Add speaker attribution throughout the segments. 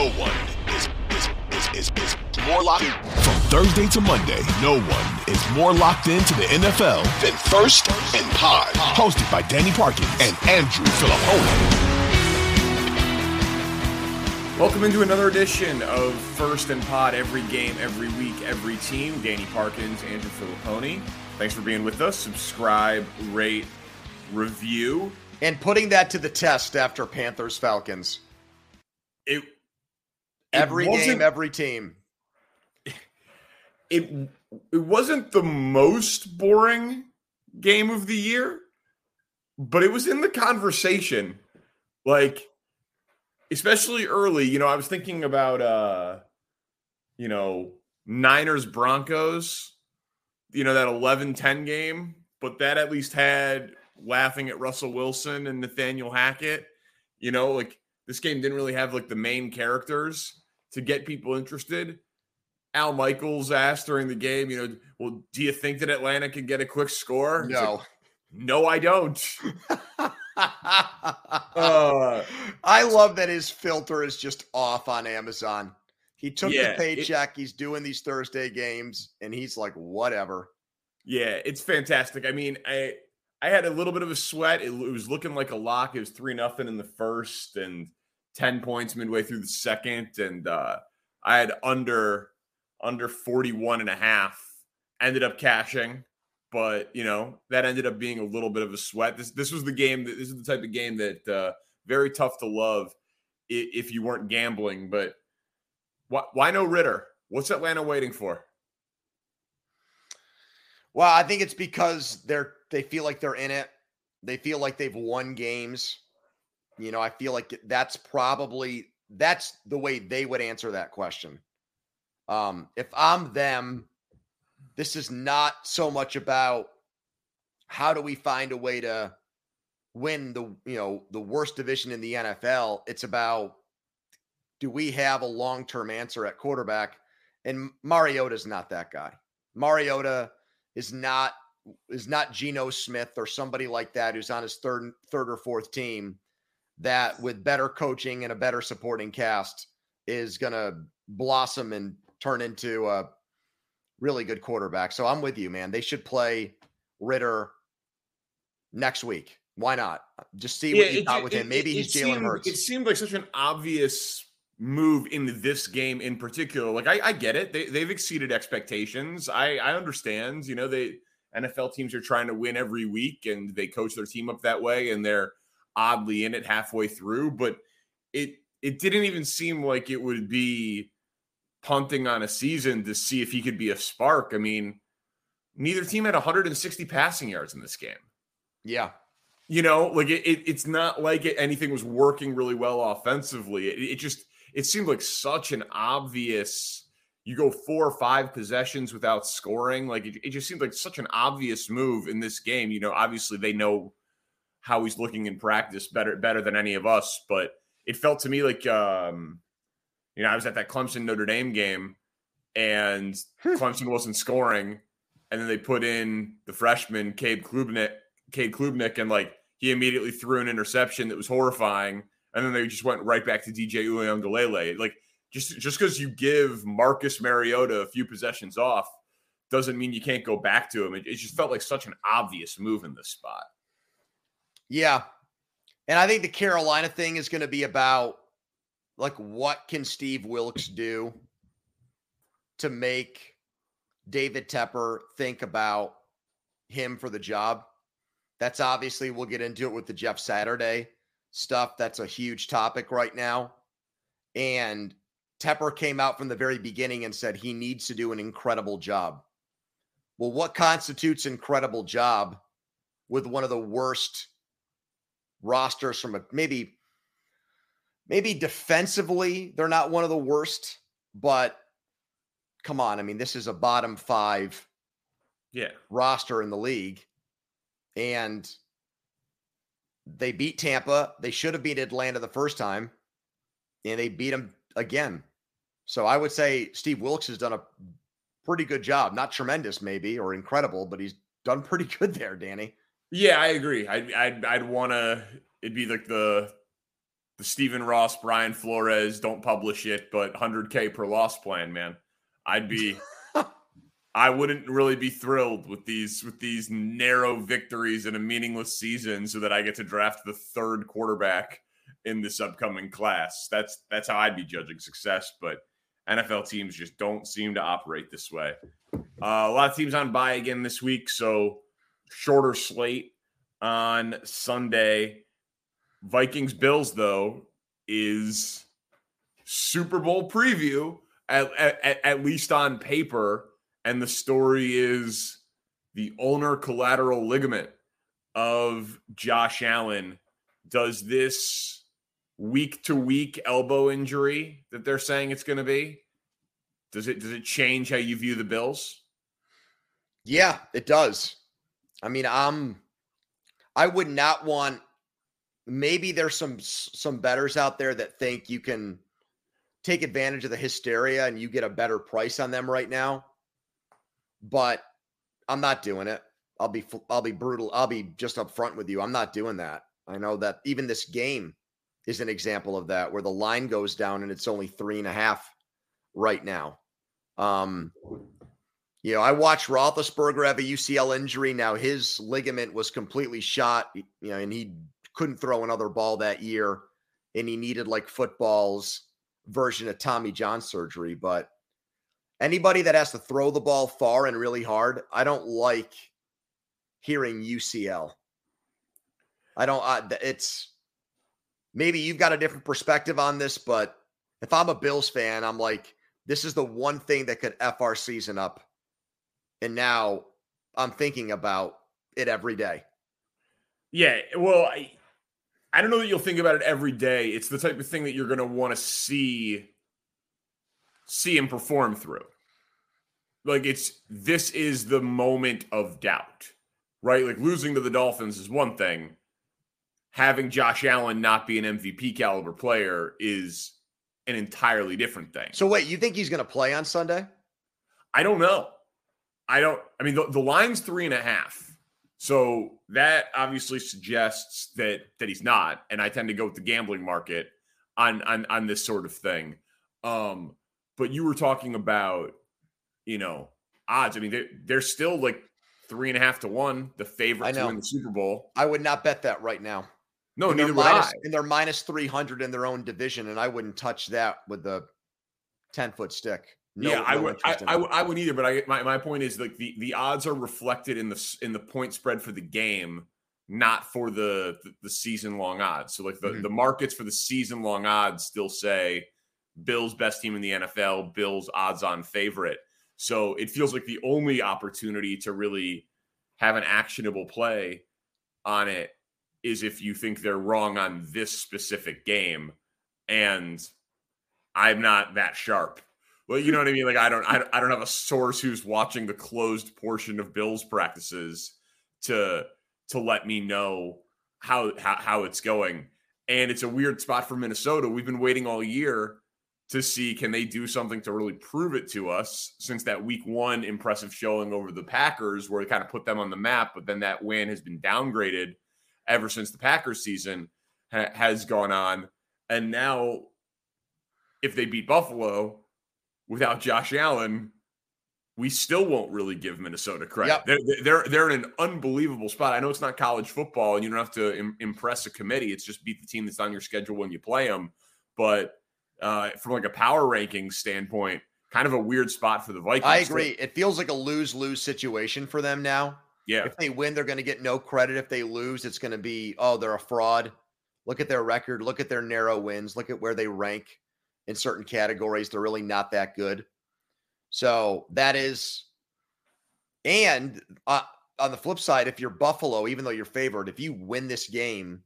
Speaker 1: No one is is is is, is more locked in. From Thursday to Monday, no one is more locked into the NFL than First and Pod. Hosted by Danny Parkins and Andrew Fillipponi.
Speaker 2: Welcome into another edition of First and Pod. Every game, every week, every team. Danny Parkins, Andrew Fillipponi. Thanks for being with us. Subscribe, rate, review.
Speaker 3: And putting that to the test after Panthers Falcons.
Speaker 2: It
Speaker 3: Every game, every team.
Speaker 2: it it wasn't the most boring game of the year, but it was in the conversation. Like especially early, you know, I was thinking about uh you know, Niners Broncos, you know that 11-10 game, but that at least had laughing at Russell Wilson and Nathaniel Hackett. You know, like this game didn't really have like the main characters to get people interested. Al Michaels asked during the game, you know, well, do you think that Atlanta can get a quick score? It's like,
Speaker 3: No.
Speaker 2: no, I don't. Uh,
Speaker 3: I love that his filter is just off on Amazon. He took
Speaker 2: Yeah,
Speaker 3: the
Speaker 2: it-
Speaker 3: paycheck. he's doing these Thursday games, and he's like, whatever.
Speaker 2: yeah, it's fantastic. I mean, I I had a little bit of a sweat. It, it was looking like a lock. It was three nothing in the first and ten points midway through the second, and uh, I had under under 41 and a half. Ended up cashing, but you know that ended up being a little bit of a sweat. This this was the game. That, this is the type of game that uh, very tough to love i- if you weren't gambling. But why, why no Ridder? What's Atlanta waiting for?
Speaker 3: Well, I think it's because they're they feel like they're in it. They feel like they've won games. You know, I feel like that's probably that's the way they would answer that question. Um, if I'm them, this is not so much about how do we find a way to win the you know the worst division in the NFL. It's about do we have a long-term answer at quarterback? And Mariota's not that guy. Mariota is not is not Geno Smith or somebody like that who's on his third third or fourth team that with better coaching and a better supporting cast is going to blossom and turn into a really good quarterback. So I'm with you, man. They should play Ridder next week. Why not? Just see what you
Speaker 2: it-
Speaker 3: got with
Speaker 2: it-
Speaker 3: him. Maybe
Speaker 2: it-
Speaker 3: he's Jalen Hurts.
Speaker 2: It seemed like such an obvious move in this game in particular. Like I, I get it; they, they've exceeded expectations. I, I understand. You know, they NFL teams are trying to win every week, and they coach their team up that way, and they're oddly in it halfway through. But it it didn't even seem like it would be punting on a season to see if he could be a spark. I mean, neither team had 160 passing yards in this game.
Speaker 3: yeah.
Speaker 2: You know, like it, it it's not like it, anything was working really well offensively. It, it just it seemed like such an obvious. You go four or five possessions without scoring. Like it, it just seemed like such an obvious move in this game. You know, obviously they know how he's looking in practice better better than any of us, but it felt to me like um, you know, I was at that Clemson Notre Dame game and Clemson wasn't scoring, and then they put in the freshman Cade Klubnik, Cade Klubnik, and like he immediately threw an interception that was horrifying, and then they just went right back to DJ Uiagalelei. Like just just because you give Marcus Mariota a few possessions off doesn't mean you can't go back to him. It, it just felt like such an obvious move in this spot.
Speaker 3: Yeah. And I think the Carolina thing is going to be about like what can Steve Wilks do to make David Tepper think about him for the job? That's obviously we'll get into it with the Jeff Saturday stuff. That's a huge topic right now. And Tepper came out from the very beginning and said he needs to do an incredible job. Well, what constitutes incredible job with one of the worst rosters from a maybe maybe defensively they're not one of the worst, but come on, I mean this is a bottom 5
Speaker 2: yeah,
Speaker 3: roster in the league and they beat Tampa. They should have beat Atlanta the first time and they beat them again. So I would say Steve Wilks has done a pretty good job. Not tremendous, maybe, or incredible, but he's done pretty good there, Danny.
Speaker 2: Yeah, I agree. I'd I'd, I'd want to. It'd be like the the Stephen Ross, Brian Flores, don't publish it, but 100k per loss plan, man. I'd be. I wouldn't really be thrilled with these with these narrow victories in a meaningless season, so that I get to draft the third quarterback in this upcoming class. That's that's how I'd be judging success. But NFL teams just don't seem to operate this way. Uh, a lot of teams on bye again this week, so shorter slate on Sunday. Vikings Bills though is Super Bowl preview at, at, at least on paper, and the story is the ulnar collateral ligament of Josh Allen. Does this week to week elbow injury that they're saying it's going to be does it does it change how you view the bills
Speaker 3: yeah it does i mean i'm i would not want maybe there's some some betters out there that think you can take advantage of the hysteria and you get a better price on them right now but i'm not doing it. I'll be i'll be brutal i'll be just upfront with you. I'm not doing that. I know that even this game is an example of that, where the line goes down and it's only three and a half right now. Um, you know, I watched Roethlisberger have a UCL injury. Now his ligament was completely shot, you know, and he couldn't throw another ball that year, and he needed like football's version of Tommy John surgery. But anybody that has to throw the ball far and really hard, I don't like hearing UCL. I don't. Uh, it's maybe you've got a different perspective on this, but if I'm a Bills fan, I'm like, this is the one thing that could F our season up. And now I'm thinking about it every day.
Speaker 2: Yeah. Well, I, I don't know that you'll think about it every day. It's the type of thing that you're going to want to see see him perform through. Like it's this is the moment of doubt, right? Like losing to the Dolphins is one thing, having Josh Allen not be an MVP caliber player is an entirely different thing.
Speaker 3: So wait, you think he's going to play on Sunday?
Speaker 2: I don't know. I don't. I mean, the, the line's three and a half, so that obviously suggests that that he's not. And I tend to go with the gambling market on on on this sort of thing. Um, but you were talking about, you know, odds. I mean, they're, they're still like three and a half to one, the favorite to win the Super Bowl.
Speaker 3: I would not bet that right now.
Speaker 2: No,
Speaker 3: and
Speaker 2: neither
Speaker 3: would minus,
Speaker 2: I.
Speaker 3: And they're minus 300 in their own division, and I wouldn't touch that with the 10 foot stick.
Speaker 2: No, yeah, I would. I, I, I, would either, but I my, my point is like the, the odds are reflected in the in the point spread for the game, not for the the, the season long odds. So like the, mm-hmm. the markets for the season long odds still say Bills best team in the NFL, Bills odds on favorite. So it feels like the only opportunity to really have an actionable play on it is if you think they're wrong on this specific game and i'm not that sharp well you know what i mean? Like i don't i don't have a source who's watching the closed portion of bills practices to to let me know how how, how it's going. And it's a weird spot for minnesota. We've been waiting all year to see can they do something to really prove it to us since that week one impressive showing over the Packers where it kind of put them on the map, but then that win has been downgraded ever since the Packers season ha- has gone on. And now, if they beat Buffalo without Josh Allen, we still won't really give Minnesota credit.
Speaker 3: Yep.
Speaker 2: They're, they're they're in an unbelievable spot. I know it's not college football, and you don't have to Im- impress a committee. It's just beat the team that's on your schedule when you play them. But uh, from like a power ranking standpoint, kind of a weird spot for the Vikings.
Speaker 3: I agree. It feels like a lose lose situation for them now.
Speaker 2: Yeah,
Speaker 3: If they win, they're going to get no credit. If they lose, it's going to be, oh, they're a fraud. Look at their record. Look at their narrow wins. Look at where they rank in certain categories. They're really not that good. So that is, and uh, on the flip side, if you're Buffalo, even though you're favored, if you win this game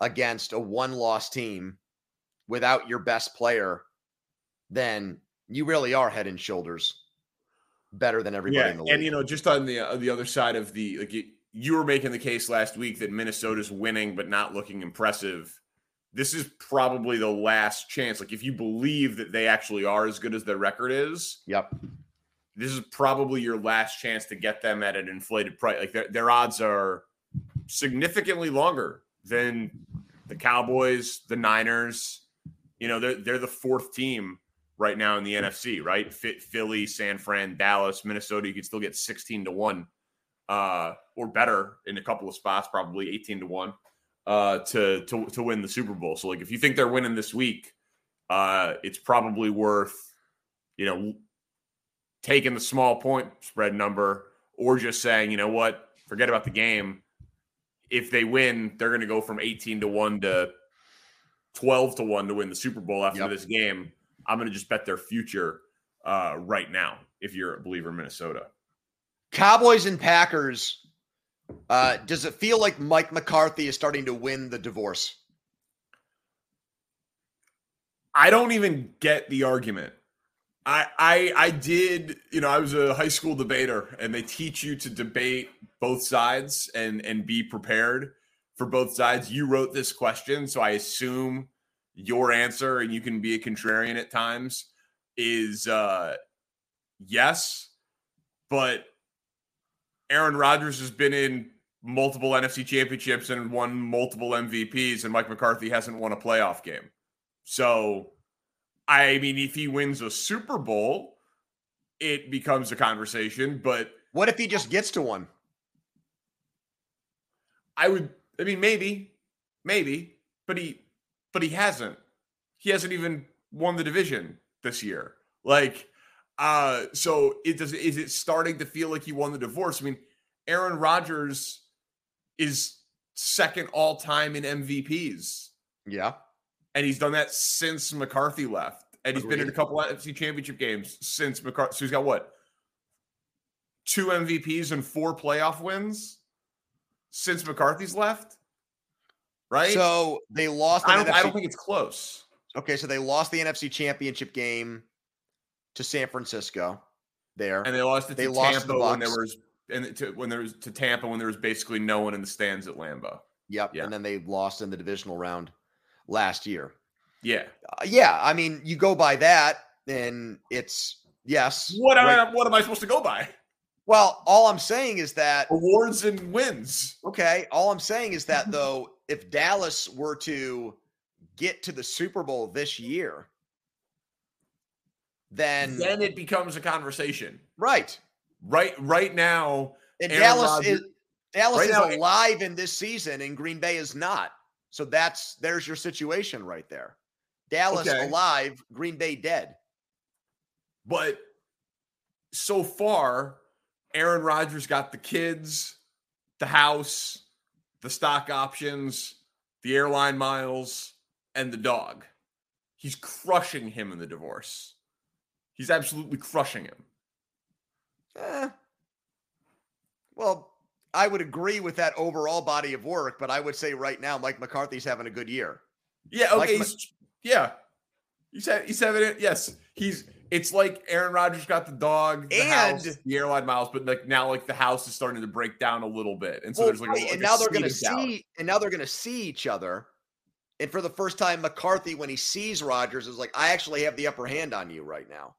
Speaker 3: against a one loss team without your best player, then you really are head and shoulders better than everybody
Speaker 2: yeah,
Speaker 3: in the league.
Speaker 2: and you know, just on the uh, the other side of the like, you, you were making the case last week that Minnesota's winning but not looking impressive. This is probably the last chance. Like, if you believe that they actually are as good as their record is,
Speaker 3: yep.
Speaker 2: this is probably your last chance to get them at an inflated price. Like their, their odds are significantly longer than the Cowboys, the Niners. You know, they're they're the fourth team right now in the NFC, right? Fit Philly, San Fran, Dallas, Minnesota. You could still get 16 to 1 uh, or better in a couple of spots, probably 18 to 1 uh, to, to to win the Super Bowl. So like if you think they're winning this week, uh, it's probably worth, you know, taking the small point spread number or just saying, you know what, forget about the game. If they win, they're going to go from 18 to 1 to 12 to 1 to win the Super Bowl after
Speaker 3: Yep.
Speaker 2: this game. I'm going to just bet their future uh, right now if you're a believer in Minnesota.
Speaker 3: Cowboys and Packers. Uh, does it feel like Mike McCarthy is starting to win the divorce?
Speaker 2: I don't even get the argument. I I I did, you know, I was a high school debater and they teach you to debate both sides and and be prepared for both sides. You wrote this question, so I assume your answer and you can be a contrarian at times is uh yes, but Aaron Rodgers has been in multiple NFC championships and won multiple MVPs and Mike McCarthy hasn't won a playoff game. So, I mean, if he wins a Super Bowl, it becomes a conversation. But
Speaker 3: What if he just gets to one?
Speaker 2: I would, I mean, maybe, maybe, but he, but he hasn't. He hasn't even won the division this year. Like, uh, so it does. Is it starting to feel like he won the divorce? I mean, Aaron Rodgers is second all time in MVPs.
Speaker 3: Yeah.
Speaker 2: and he's done that since McCarthy left. And he's been in a couple NFC championship games since McCarthy. So he's got what? Two MVPs and four playoff wins since McCarthy's left? Right?
Speaker 3: So they lost.
Speaker 2: I don't, I don't think it's close.
Speaker 3: okay, so they lost the NFC Championship game to San Francisco. There,
Speaker 2: And they lost it
Speaker 3: They
Speaker 2: to
Speaker 3: lost the
Speaker 2: Tampa when there was and to, when there was to Tampa when there was basically no one in the stands at Lambeau.
Speaker 3: yep,
Speaker 2: yeah.
Speaker 3: and then they lost in the divisional round last year.
Speaker 2: Yeah.
Speaker 3: Uh, yeah, I mean, you go by that, and it's yes.
Speaker 2: What am
Speaker 3: right-
Speaker 2: I what am I supposed to go by?
Speaker 3: Well, all I'm saying is that
Speaker 2: Awards and wins.
Speaker 3: okay. All I'm saying is that though, if Dallas were to get to the Super Bowl this year, then,
Speaker 2: then it becomes a conversation.
Speaker 3: right,
Speaker 2: Right right now,
Speaker 3: and
Speaker 2: Aaron
Speaker 3: Dallas
Speaker 2: Rodgers-
Speaker 3: is Dallas
Speaker 2: right
Speaker 3: is
Speaker 2: now- eh
Speaker 3: alive in this season, and Green Bay is not. So that's there's your situation right there. Dallas
Speaker 2: Okay.
Speaker 3: alive, Green Bay dead.
Speaker 2: But so far, Aaron Rodgers got the kids, the house, the stock options, the airline miles, and the dog. He's crushing him in the divorce. He's absolutely crushing him.
Speaker 3: Eh. Well, I would agree with that overall body of work, but I would say right now Mike McCarthy's having a good year.
Speaker 2: Yeah, okay. he's, yeah. He's had, he's having it. Yes. He's it's like Aaron Rodgers got the dog, the
Speaker 3: And-
Speaker 2: house, the airline miles, but like now like the house is starting to break down a little bit. And so
Speaker 3: Well,
Speaker 2: there's like, a-
Speaker 3: right,
Speaker 2: like
Speaker 3: and
Speaker 2: a
Speaker 3: now they're going to
Speaker 2: seed of doubt.
Speaker 3: see, and now they're going to see each other And for the first time, McCarthy, when he sees Rodgers, is like, I actually have the upper hand on you right now.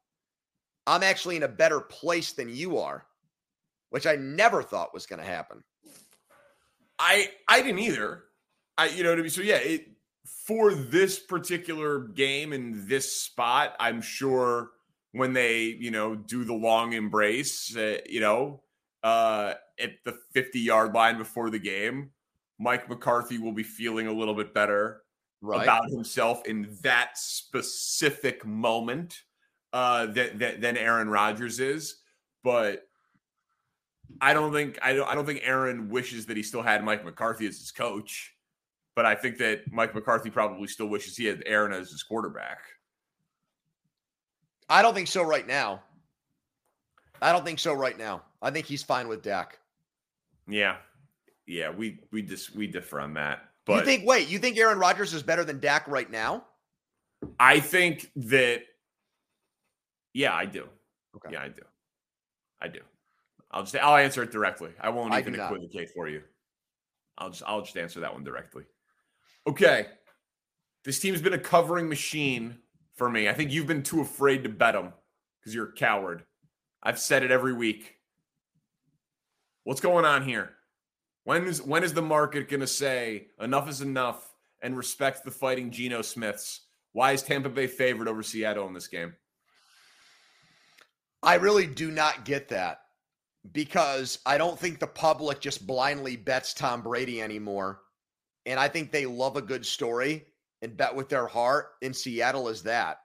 Speaker 3: I'm actually in a better place than you are, which I never thought was going to happen.
Speaker 2: I I didn't either. I you know what I mean. So yeah, it for this particular game in this spot, I'm sure when they you know do the long embrace, uh, you know, uh, at the 50 yard line before the game, Mike McCarthy will be feeling a little bit better right. about himself in that specific moment uh, than, than, Aaron Rodgers is. But I don't think I don't I don't think Aaron wishes that he still had Mike McCarthy as his coach. But I think that Mike McCarthy probably still wishes he had Aaron as his quarterback.
Speaker 3: I don't think so right now. I don't think so right now. I think he's fine with Dak.
Speaker 2: Yeah. Yeah, we we just we differ on that. But
Speaker 3: you think wait, you think Aaron Rodgers is better than Dak right now?
Speaker 2: I think that yeah, I do. Okay. Yeah, I do. I do. I'll just I'll answer it directly. I won't I even equivocate for you. I'll just I'll just answer that one directly. Okay. This team's been a covering machine for me. I think you've been too afraid to bet them because you're a coward. I've said it every week. What's going on here? When is when is the market going to say enough is enough and respect the fighting Geno Smiths? Why is Tampa Bay favored over Seattle in this game?
Speaker 3: I really do not get that because I don't think the public just blindly bets Tom Brady anymore. And I think they love a good story and bet with their heart. In Seattle is that.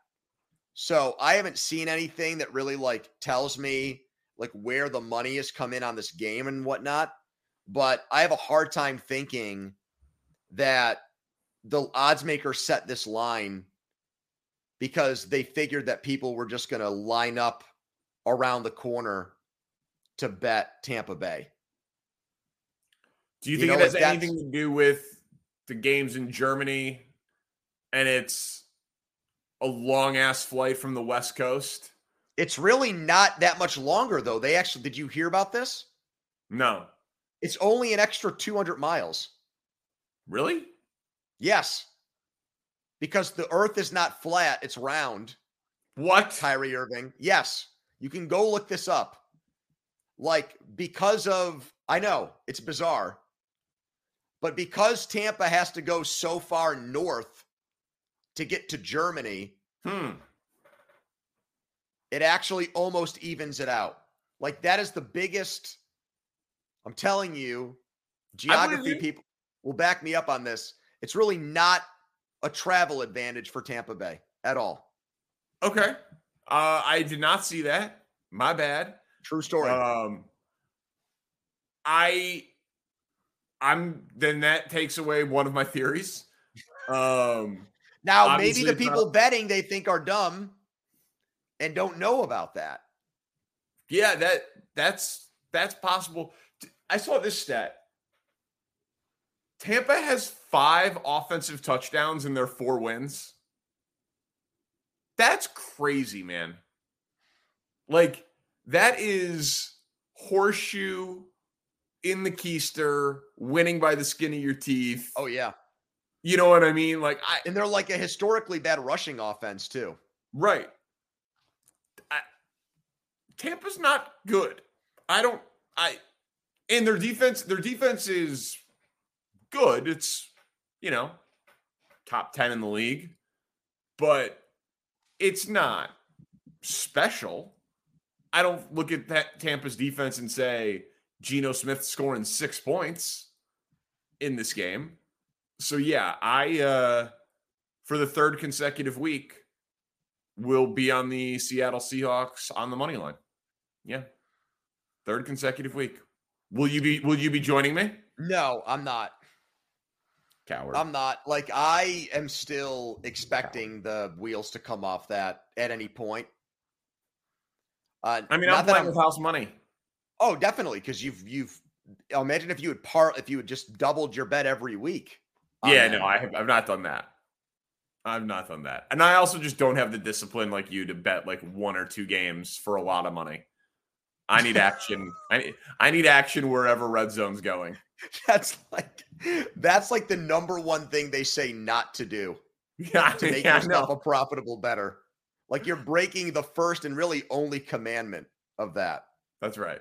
Speaker 3: So I haven't seen anything that really like tells me like where the money has come in on this game and whatnot. But I have a hard time thinking that the odds maker set this line because they figured that people were just going to line up around the corner to bet Tampa Bay.
Speaker 2: Do you, you think know, it has anything to do with the games in Germany and it's a long ass flight from the West Coast?
Speaker 3: It's really not that much longer, though. They actually, did you hear about this?
Speaker 2: No.
Speaker 3: It's only an extra 200 miles.
Speaker 2: Really?
Speaker 3: Yes. Because the earth is not flat, it's round.
Speaker 2: What?
Speaker 3: Kyrie Irving. Yes. You can go look this up. Like, because of, I know it's bizarre, but because Tampa has to go so far north to get to Germany,
Speaker 2: hmm
Speaker 3: it actually almost evens it out. Like that is the biggest. I'm telling you, geography people will back me up on this. It's really not a travel advantage for Tampa Bay at all.
Speaker 2: Okay. Uh, I did not see that. My bad.
Speaker 3: True story.
Speaker 2: Um, I, I'm then that takes away one of my theories. Um,
Speaker 3: now maybe the people not, betting they think are dumb and don't know about that.
Speaker 2: Yeah, that that's that's possible. I saw this stat. Tampa has five offensive touchdowns in their four wins. That's crazy, man. Like, that is horseshoe in the keister, winning by the skin of your teeth.
Speaker 3: Oh, yeah.
Speaker 2: You know what I mean? Like, I,
Speaker 3: and they're like a historically bad rushing offense, too.
Speaker 2: Right. Tampa's not good. I don't I and their defense their defense is good. It's you know top 10 in the league, but it's not special. I don't look at that Tampa's defense and say Geno Smith scoring 6 points in this game. So yeah, I uh for the third consecutive week will be on the Seattle Seahawks on the money line. Yeah. Third consecutive week. Will you be will you be joining me?
Speaker 3: No, I'm not.
Speaker 2: Coward.
Speaker 3: I'm not. Like I am still expecting Coward. the wheels to come off that at any point.
Speaker 2: Uh, I mean, I'm playing I'm, with house money.
Speaker 3: Oh, definitely, because you've you've. Imagine if you had part if you had just doubled your bet every week.
Speaker 2: Yeah, no, I have, I've not done that. I've not done that, and I also just don't have the discipline like you to bet like one or two games for a lot of money. I need action. I need, I need action wherever red zone's going.
Speaker 3: That's like that's like the number one thing they say not to do
Speaker 2: Yeah,
Speaker 3: to make
Speaker 2: yeah,
Speaker 3: yourself a profitable better. Like you're breaking the first and really only commandment of that.
Speaker 2: That's right.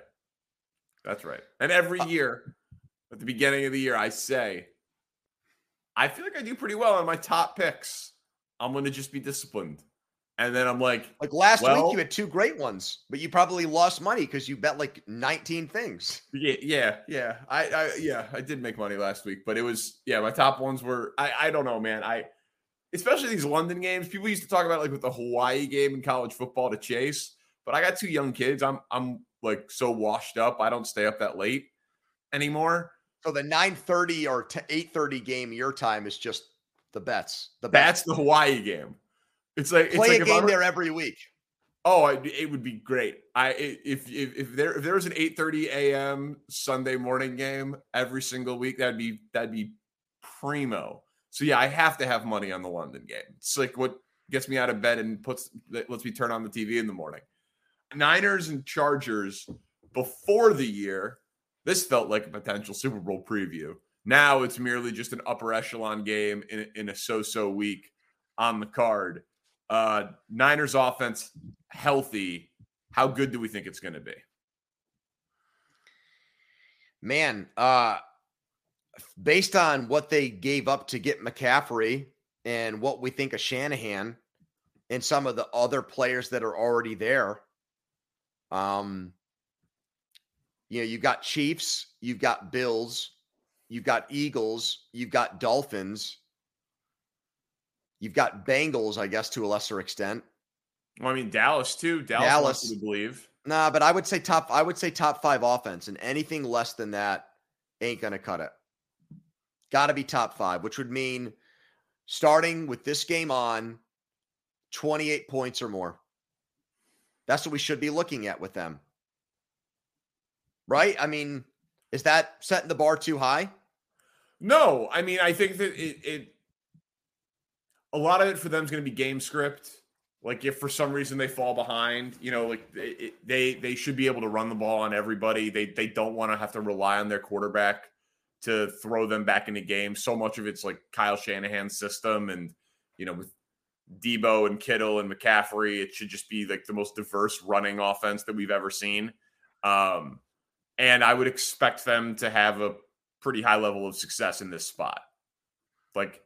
Speaker 2: That's right. And every
Speaker 3: Uh
Speaker 2: year, at the beginning of the year, I say, I feel like I do pretty well on my top picks. I'm going to just be disciplined. And then I'm like,
Speaker 3: Like last
Speaker 2: Well-
Speaker 3: week, you had two great ones, but you probably lost money because you bet like 19 things.
Speaker 2: yeah, yeah, yeah. I, I, yeah, I did make money last week, but it was, yeah, my top ones were, I, I don't know, man. I, especially these London games, people used to talk about like with the Hawaii game in college football to chase, but I got two young kids. I'm, I'm like so washed up. I don't stay up that late anymore.
Speaker 3: So the 9:30 or 8:30 game your time is just the bets. The
Speaker 2: That's
Speaker 3: bets.
Speaker 2: the Hawaii game. It's like it's
Speaker 3: Play
Speaker 2: like
Speaker 3: a game
Speaker 2: I'm-
Speaker 3: there every week.
Speaker 2: Oh, I, it would be great. I i- if if, if there if there was an eight thirty a.m. Sunday morning game every single week, that'd be that'd be primo. So yeah, I have to have money on the London game. It's like what gets me out of bed and puts lets me turn on the TV in the morning. Niners and Chargers before the year, this felt like a potential Super Bowl preview. Now it's merely just an upper echelon game in, in a so-so week on the card. Uh, Niners offense healthy. How good do we think it's going to be?
Speaker 3: Man, uh based on what they gave up to get McCaffrey and what we think of Shanahan and some of the other players that are already there. Um you know, you've got Chiefs, you've got Bills, you've got Eagles, you've got Dolphins, you've got Bengals, I guess to a lesser extent.
Speaker 2: Well, I mean Dallas too. Dallas,
Speaker 3: Dallas.
Speaker 2: to believe.
Speaker 3: Nah, but I would say top I would say top 5 offense and anything less than that ain't to cut it. Got to be top 5, which would mean starting with this game on 28 points or more. That's what we should be looking at with them. Right? I mean, is that setting the bar too high?
Speaker 2: No, I mean I think that it, it a lot of it for them is going to be game script. Like if for some reason they fall behind, you know, like it- they they should be able to run the ball on everybody. They they don't want to have to rely on their quarterback to throw them back into games. So much of it's like Kyle Shanahan's system, and you know with Deebo and Kittle and McCaffrey, it should just be like the most diverse running offense that we've ever seen. Um, and I would expect them to have a pretty high level of success in this spot. Like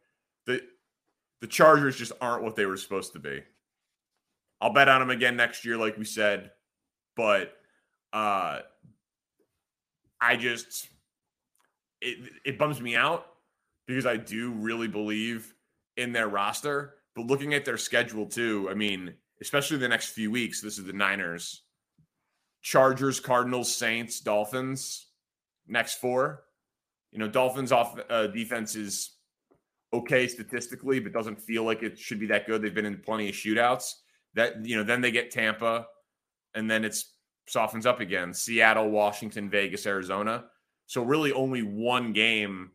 Speaker 2: the the Chargers just aren't what they were supposed to be. I'll bet on them again next year, like we said, but uh I just it it bums me out because I do really believe in their roster. But looking at their schedule too, I mean, especially the next few weeks, this is the Niners, Chargers, Cardinals, Saints, Dolphins, next four. You know, Dolphins off uh, defense is okay statistically, but doesn't feel like it should be that good. They've been in plenty of shootouts. That you know, then they get Tampa, and then it's softens up again. Seattle, Washington, Vegas, Arizona. So really, only one game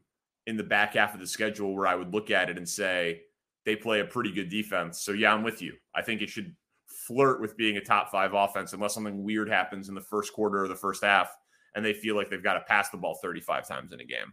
Speaker 2: in the back half of the schedule where I would look at it and say they play a pretty good defense. So yeah, I'm with you. I think it should flirt with being a top five offense unless something weird happens in the first quarter or the first half and they feel like they've got to pass the ball 35 times in a game.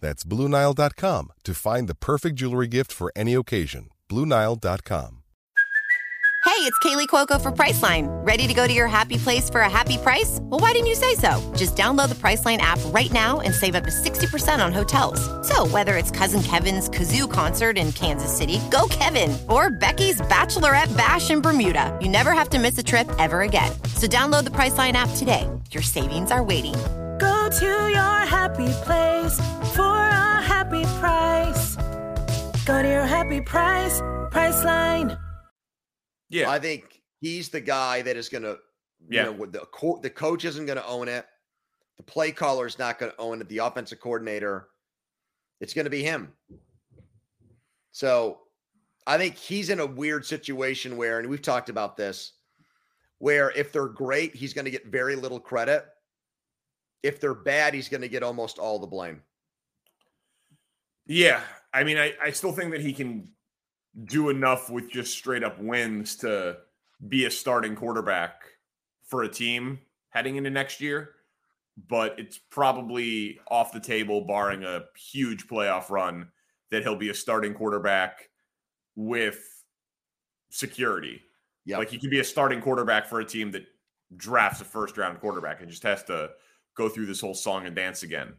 Speaker 4: That's BlueNile.com to find the perfect jewelry gift for any occasion. BlueNile.com.
Speaker 5: Hey, it's Kaley Cuoco for Priceline. Ready to go to your happy place for a happy price? Well, why didn't you say so? Just download the Priceline app right now and save up to 60% on hotels. So, whether it's Cousin Kevin's Kazoo concert in Kansas City, go Kevin, or Becky's Bachelorette Bash in Bermuda, you never have to miss a trip ever again. So, download the Priceline app today. Your savings are waiting.
Speaker 6: Go to your happy place for a happy price. Go to your happy price, Priceline.
Speaker 2: Yeah.
Speaker 3: I think he's the guy that is going to, you
Speaker 2: Yeah.
Speaker 3: know, the co- the coach isn't going to own it. The play caller is not going to own it. The offensive coordinator, it's going to be him. So I think he's in a weird situation where, and we've talked about this, where if they're great, he's going to get very little credit. If they're bad, he's going to get almost all the blame.
Speaker 2: Yeah. I mean, I, I still think that he can do enough with just straight up wins to be a starting quarterback for a team heading into next year. But it's probably off the table, barring a huge playoff run, that he'll be a starting quarterback with security.
Speaker 3: Yep.
Speaker 2: Like he could be a starting quarterback for a team that drafts a first round quarterback and just has to go through this whole song and dance again.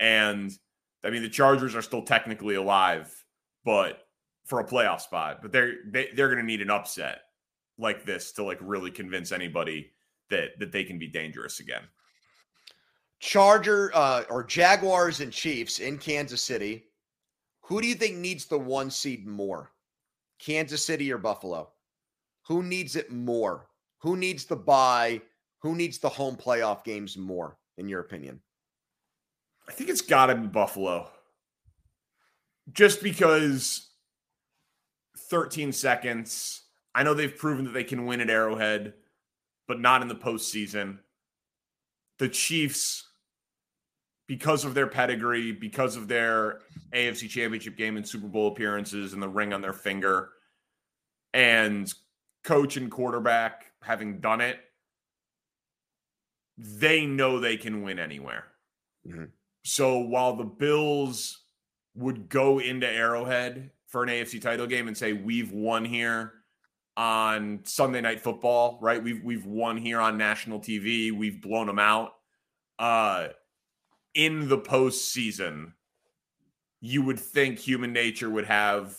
Speaker 2: And I mean, the Chargers are still technically alive, but for a playoff spot, but they're they, they're going to need an upset like this to like really convince anybody that that they can be dangerous again.
Speaker 3: Charger uh, or Jaguars and Chiefs in Kansas City. Who do you think needs the one seed more? Kansas City or Buffalo? Who needs it more? Who needs the bye? Who needs the home playoff games more, in your opinion?
Speaker 2: I think it's got to be Buffalo. Just because 13 seconds. I know they've proven that they can win at Arrowhead, but not in the postseason. The Chiefs, because of their pedigree, because of their AFC championship game and Super Bowl appearances and the ring on their finger, and coach and quarterback having done it, they know they can win anywhere.
Speaker 3: Mhm.
Speaker 2: So while the Bills would go into Arrowhead for an AFC title game and say we've won here on Sunday night football, right? We've we've won here on national TV. We've blown them out. Uh in the postseason, you would think human nature would have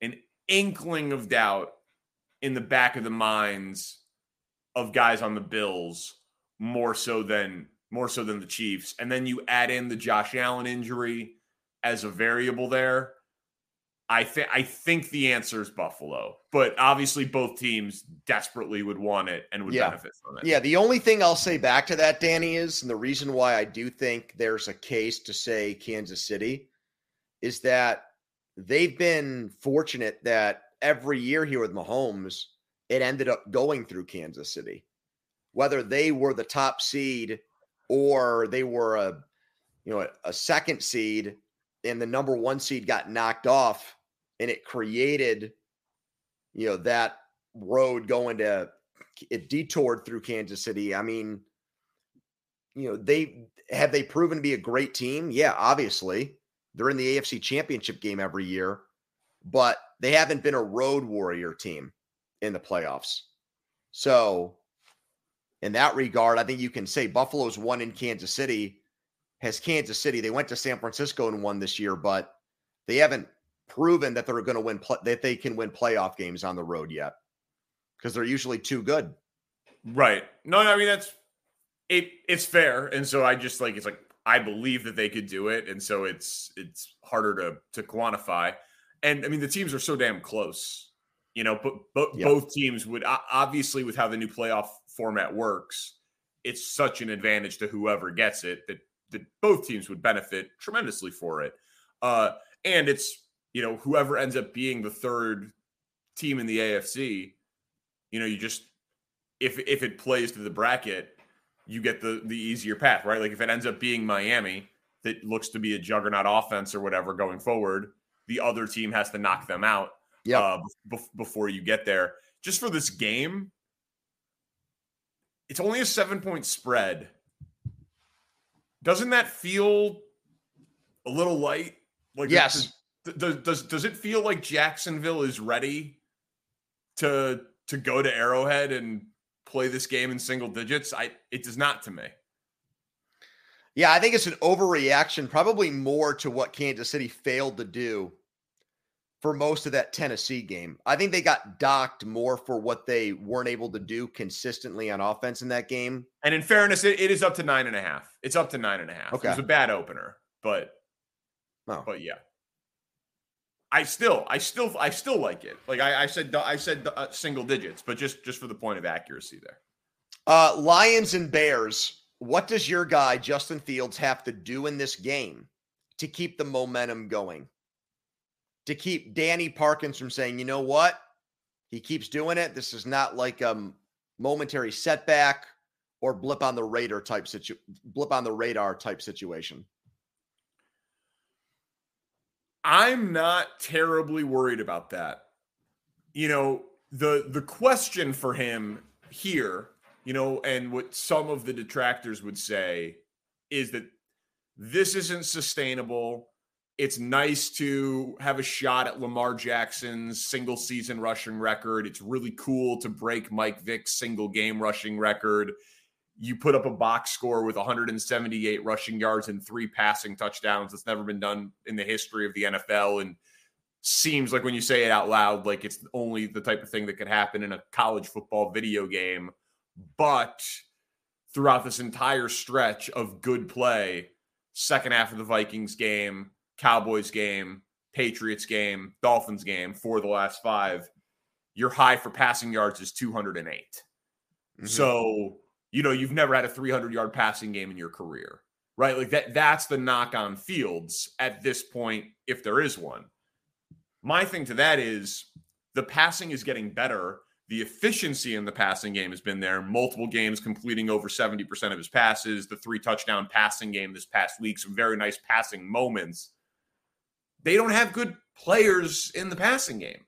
Speaker 2: an inkling of doubt in the back of the minds of guys on the Bills more so than more so than the Chiefs. And then you add in the Josh Allen injury as a variable there. I think I think the answer is Buffalo, but obviously both teams desperately would want it and would
Speaker 3: Yeah.
Speaker 2: benefit from it.
Speaker 3: Yeah, the only thing I'll say back to that, Danny, is and the reason why I do think there's a case to say Kansas City is that they've been fortunate that every year here with Mahomes, it ended up going through Kansas City. Whether they were the top seed or they were a you know a, a second seed and the number one seed got knocked off and it created you know that road going to it detoured through Kansas City. I mean, you know, they have they proven to be a great team? Yeah, obviously. They're in the AFC championship game every year, but they haven't been a road warrior team in the playoffs. So, in that regard, I think you can say Buffalo's won in Kansas City. Has Kansas City, they went to San Francisco and won this year, but they haven't proven that they're going to win, that they can win playoff games on the road yet because they're usually too good.
Speaker 2: Right. No, I mean that's it it's fair. And so I just like it's like I believe that they could do it. And so it's it's harder to to quantify. And I mean the teams are so damn close. You know, but, but
Speaker 3: Yeah.
Speaker 2: both teams would obviously with how the new playoff format works, it's such an advantage to whoever gets it that that both teams would benefit tremendously for it. Uh and it's you know whoever ends up being the third team in the AFC, you know, you just if if it plays to the bracket, you get the the easier path, right? Like if it ends up being Miami that looks to be a juggernaut offense or whatever going forward, the other team has to knock them out
Speaker 3: Yeah.
Speaker 2: uh, bef- before you get there. Just for this game, it's only a seven point spread. Doesn't that feel a little light? Like
Speaker 3: Yes.
Speaker 2: does, does does does it feel like Jacksonville is ready to to go to Arrowhead and play this game in single digits? I it does not to me.
Speaker 3: Yeah, I think it's an overreaction, probably more to what Kansas City failed to do for most of that Tennessee game. I think they got docked more for what they weren't able to do consistently on offense in that game.
Speaker 2: And in fairness, it, it is up to nine and a half. It's up to nine and a half.
Speaker 3: Okay.
Speaker 2: It was a bad opener, but
Speaker 3: Oh.
Speaker 2: but yeah. I still, I still, I still like it. Like I, I said, I said uh, single digits, but just just for the point of accuracy there.
Speaker 3: Uh, Lions and Bears. what does your guy Justin Fields have to do in this game to keep the momentum going? To keep Danny Parkins from saying, you know what? He keeps doing it. This is not like a momentary setback or blip on the radar type situ blip on the radar type situation.
Speaker 2: I'm not terribly worried about that. You know, the the question for him here, you know, and what some of the detractors would say is that this isn't sustainable. It's nice to have a shot at Lamar Jackson's single season rushing record. It's really cool to break Mike Vick's single game rushing record. You put up a box score with 178 rushing yards and three passing touchdowns. That's never been done in the history of the NFL. And seems like when you say it out loud, like it's only the type of thing that could happen in a college football video game. But throughout this entire stretch of good play, second half of the Vikings game, Cowboys game, Patriots game, Dolphins game, for the last five, your high for passing yards is 208. Mm-hmm. So, you know, you've never had a 300 yard passing game in your career, right? Like that, that's the knock on fields at this point, if there is one. My thing to that is the passing is getting better. The efficiency in the passing game has been there. Multiple games completing over 70% of his passes, the three touchdown passing game this past week, some very nice passing moments. They don't have good players in the passing game.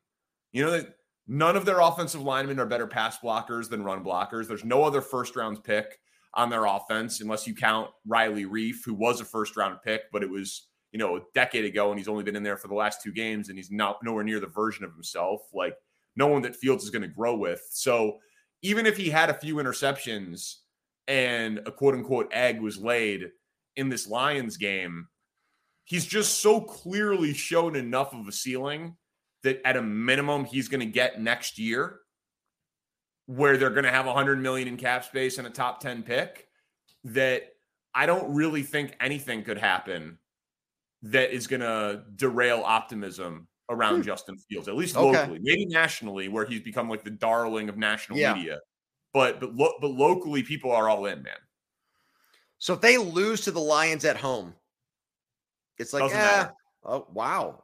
Speaker 2: You know, none of their offensive linemen are better pass blockers than run blockers. There's no other first round pick on their offense, unless you count Riley Reiff, who was a first round pick, but it was you know, a decade ago, and he's only been in there for the last two games, and he's not nowhere near the version of himself. Like no one that Fields is going to grow with. So even if he had a few interceptions and a quote unquote egg was laid in this Lions game, he's just so clearly shown enough of a ceiling that at a minimum he's going to get next year where they're going to have 100 million in cap space and a top 10 pick that I don't really think anything could happen that is going to derail optimism around hmm. Justin Fields, at least okay. locally, maybe nationally, where he's become like the darling of national yeah. media. But but lo- but locally, people are all in, man.
Speaker 3: So if they lose to the Lions at home, it's like, yeah, eh, oh wow.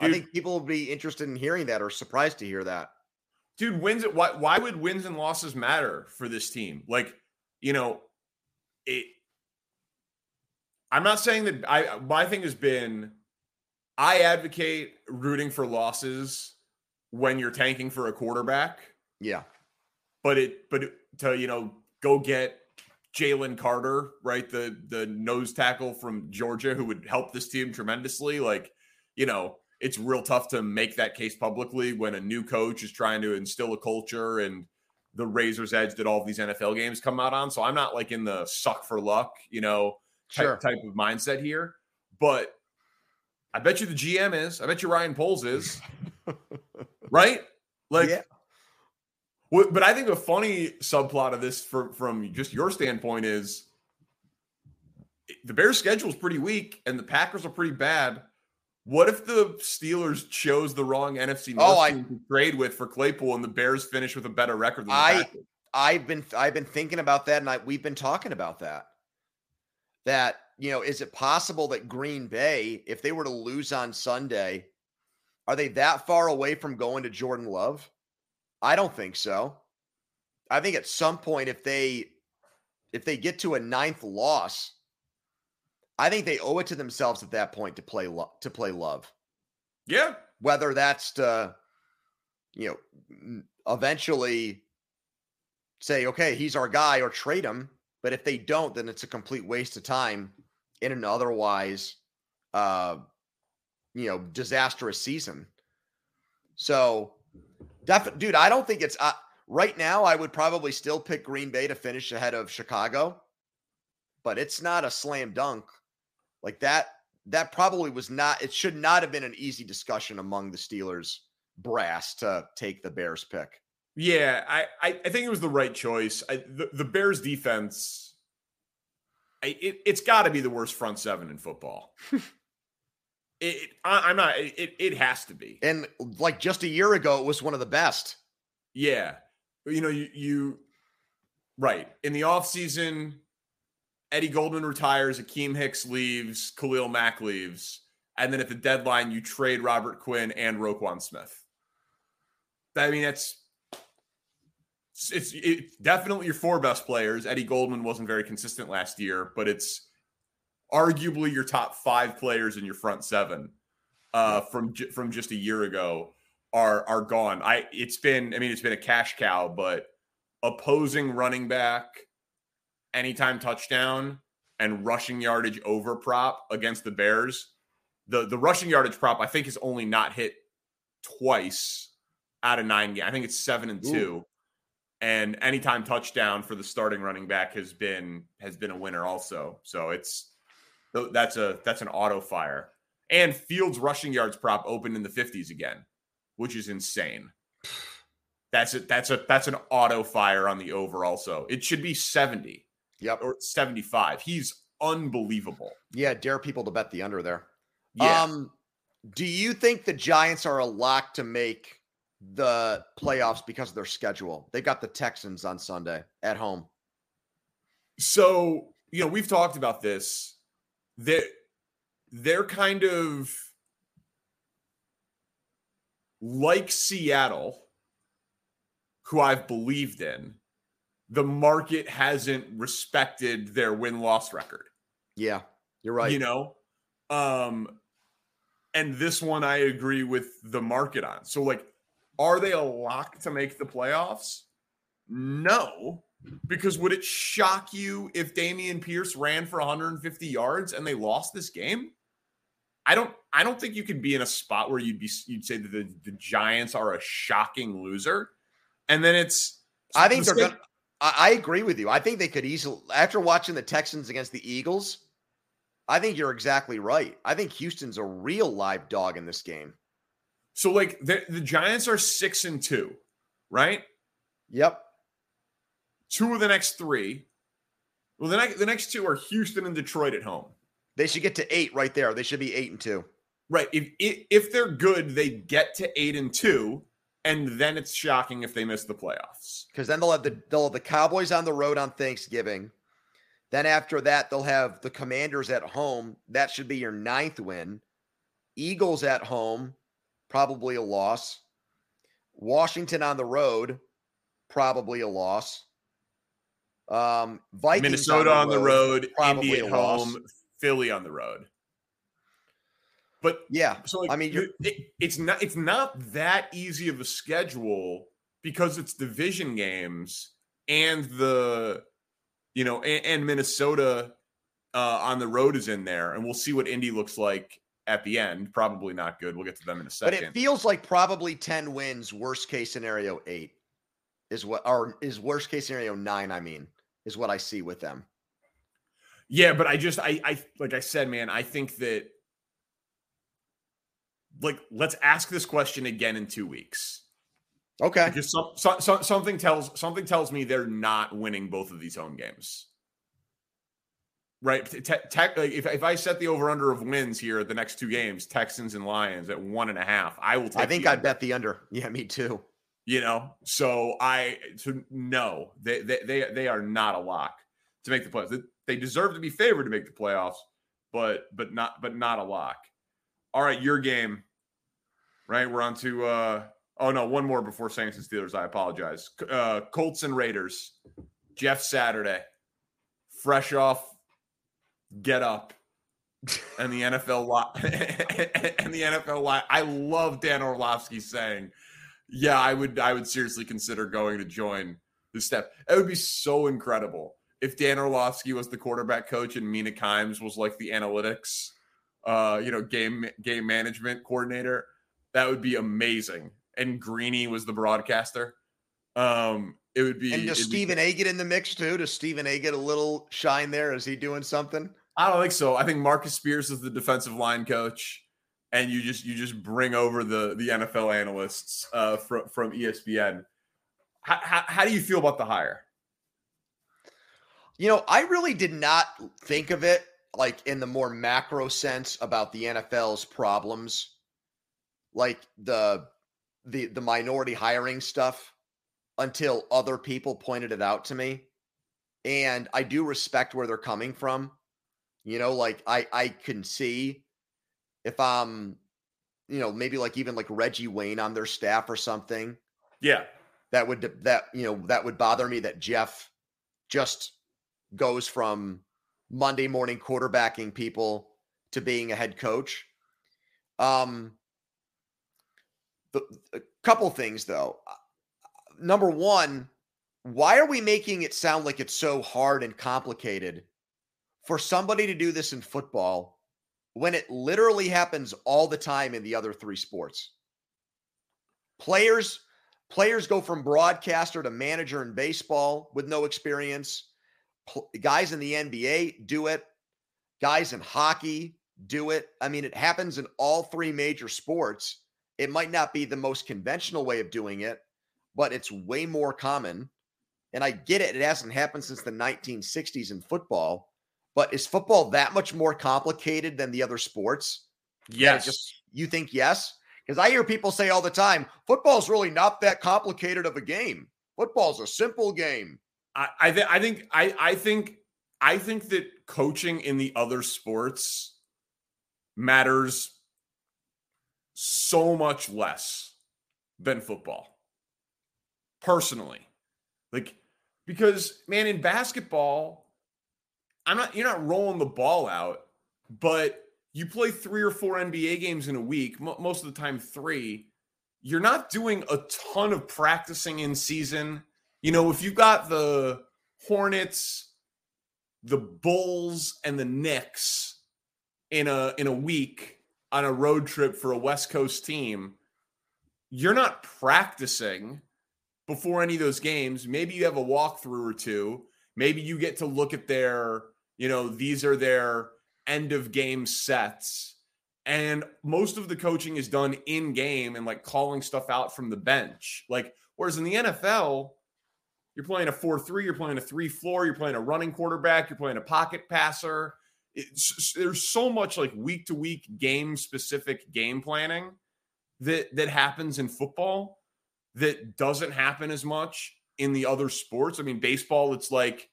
Speaker 3: Dude, I think people will be interested in hearing that or surprised to hear that.
Speaker 2: Dude, wins it. Why, why would wins and losses matter for this team? Like, you know, it I'm not saying that I my thing has been I advocate rooting for losses when you're tanking for a quarterback.
Speaker 3: Yeah.
Speaker 2: But it but to you know go get Jalen Carter, right? The the nose tackle from Georgia who would help this team tremendously. Like, you know, it's real tough to make that case publicly when a new coach is trying to instill a culture and the razor's edge that all of these NFL games come out on. So I'm not like in the suck for luck, you know, type, sure. type of mindset here. But I bet you the GM is. I bet you Ryan Poles is. right? Like, yeah. But I think a funny subplot of this for, from just your standpoint is the Bears' schedule is pretty weak and the Packers are pretty bad. What if the Steelers chose the wrong NFC oh, North oh, I, to trade with for Claypool and the Bears finish with a better record than the I, Packers?
Speaker 3: I've been I've been thinking about that and I, we've been talking about that that, you know, is it possible that Green Bay, if they were to lose on Sunday, are they that far away from going to Jordan Love? I don't think so. I think at some point, if they if they get to a ninth loss, I think they owe it to themselves at that point to play lo- to play Love.
Speaker 2: Yeah,
Speaker 3: whether that's to you know eventually say okay he's our guy or trade him but if they don't, then it's a complete waste of time in an otherwise, uh, you know, disastrous season. So, def- dude, I don't think it's uh, right now. I would probably still pick Green Bay to finish ahead of Chicago, but it's not a slam dunk like that. That probably was not. It should not have been an easy discussion among the Steelers brass to take the Bears pick.
Speaker 2: Yeah, I, I, I think it was the right choice. I, the, the Bears defense, I, it, it's got to be the worst front seven in football. it, I, am not. It, it has to be.
Speaker 3: And like just a year ago, it was one of the best.
Speaker 2: Yeah, you know, you, you right in the off season, Eddie Goldman retires, Akiem Hicks leaves, Khalil Mack leaves, and then at the deadline you trade Robert Quinn and Roquan Smith. I mean, that's it's it's definitely your four best players. Eddie Goldman wasn't very consistent last year, but it's arguably your top five players in your front seven uh, from from just a year ago are are gone. I it's been I mean it's been a cash cow, but opposing running back anytime touchdown and rushing yardage over prop against the Bears. The the rushing yardage prop I think is only not hit twice out of nine games. I think it's seven and two. Ooh. And anytime touchdown for the starting running back has been has been a winner also. So it's that's a that's an auto fire. And Fields rushing yards prop opened in the 50s again, which is insane. That's a that's a that's an auto fire on the over also. It should be 70.
Speaker 3: Yep.
Speaker 2: Or 75. He's unbelievable.
Speaker 3: Yeah, dare people to bet the under there. Yeah. Um do you think the Giants are a lock to make the playoffs because of their schedule? They got the Texans on Sunday at home.
Speaker 2: So, you know, we've talked about this. That they're kind of like Seattle, who I've believed in. The market hasn't respected their win loss record.
Speaker 3: Yeah, you're right.
Speaker 2: You know, um, and this one I agree with the market on. So, like, are they a lock to make the playoffs? No, because would it shock you if Dameon Pierce ran for 150 yards and they lost this game? I don't I don't think you could be in a spot where you'd be you'd say that the, the Giants are a shocking loser. And then it's
Speaker 3: I think they're going I agree with you. I think they could easily after watching the Texans against the Eagles, I think you're exactly right. I think Houston's a real live dog in this game.
Speaker 2: So like the, the Giants are 6 and 2, right?
Speaker 3: Yep
Speaker 2: two of the next three. Well, the next the next two are Houston and Detroit at home.
Speaker 3: They should get to eight right there. They should be eight and two.
Speaker 2: Right. If if they're good, they get to eight and two, and then it's shocking if they miss the playoffs.
Speaker 3: Because then they'll have the they'll have the Cowboys on the road on Thanksgiving. Then after that, they'll have the Commanders at home. That should be your ninth win. Eagles at home, probably a loss. Washington on the road, probably a loss. Um, Vikings
Speaker 2: Minnesota on the road, on the road Indy at home, Philly on the road. But
Speaker 3: yeah,
Speaker 2: so like, I mean, it, it's not it's not that easy of a schedule because it's division games and the you know and, and Minnesota uh, on the road is in there, and we'll see what Indy looks like at the end. Probably not good. We'll get to them in a second.
Speaker 3: But it feels like probably ten wins. Worst case scenario, eight is what, or is worst case scenario nine. I mean is what I see with them.
Speaker 2: Yeah, but I just I I like I said, man, I think that like let's ask this question again in two weeks.
Speaker 3: Okay.
Speaker 2: Because some, some, something tells something tells me they're not winning both of these home games. Right. Te- te- if, if I set the over under of wins here at the next two games, Texans and Lions at one and a half, I will take
Speaker 3: I think I'd bet the under. Yeah, me too
Speaker 2: you know? So i to no they they they, are not a lock to make the playoffs. They deserve to be favored to make the playoffs but but not but not a lock. All right your game right? We're on to uh oh no one more before saints and steelers. I apologize. Uh colts and raiders. Jeff saturday. Fresh off get up and the nfl lot and the nfl lot i love dan orlovsky saying yeah, I would I would seriously consider going to join the step. It would be so incredible if Dan Orlovsky was the quarterback coach and Mina Kimes was like the analytics, uh, you know, game game management coordinator. That would be amazing. And Greeny was the broadcaster. Um, it would be.
Speaker 3: And does Stephen be, A get in the mix too? Does Stephen A get a little shine there? Is he doing something?
Speaker 2: I don't think so. I think Marcus Spears is the defensive line coach and you just you just bring over the the NFL analysts uh, from from ESPN. How, how, how do you feel about the hire?
Speaker 3: You know, I really did not think of it like in the more macro sense about the NFL's problems, like the the the minority hiring stuff, until other people pointed it out to me. And I do respect where they're coming from. You know, like I I can see if I'm, you know, maybe like even like Reggie Wayne on their staff or something.
Speaker 2: Yeah.
Speaker 3: That would that you know that would bother me that Jeff just goes from Monday morning quarterbacking people to being a head coach. Um, the, a couple things though. Uh, number one, why are we making it sound like it's so hard and complicated for somebody to do this in football when it literally happens all the time in the other three sports? Players players go from broadcaster to manager in baseball with no experience. Guys in the NBA do it. Guys in hockey do it. I mean, it happens in all three major sports. It might not be the most conventional way of doing it, but it's way more common. And I get it. It hasn't happened since the 1960s in football. But is football that much more complicated than the other sports?
Speaker 2: Yes.
Speaker 3: Just you think yes? Because I hear people say all the time, football's really not that complicated of a game. Football's a simple game.
Speaker 2: I, I, th- I think I, I think I think that coaching in the other sports matters so much less than football. Personally. Like because man in basketball I'm not you're not rolling the ball out, but you play 3 or 4 NBA games in a week, most of the time 3. You're not doing a ton of practicing in season. You know, if you've got the Hornets, the Bulls and the Knicks in a in a week on a road trip for a West Coast team, you're not practicing before any of those games. Maybe you have a walkthrough or two. Maybe you get to look at their, you know, these are their end of game sets. And most of the coaching is done in game and like calling stuff out from the bench. Like, whereas in the NFL, you're playing a 4 3, you're playing a 3 4, you're playing a running quarterback, you're playing a pocket passer it's, there's so much like week to week game specific game planning that that happens in football that doesn't happen as much in the other sports. I mean, baseball, it's like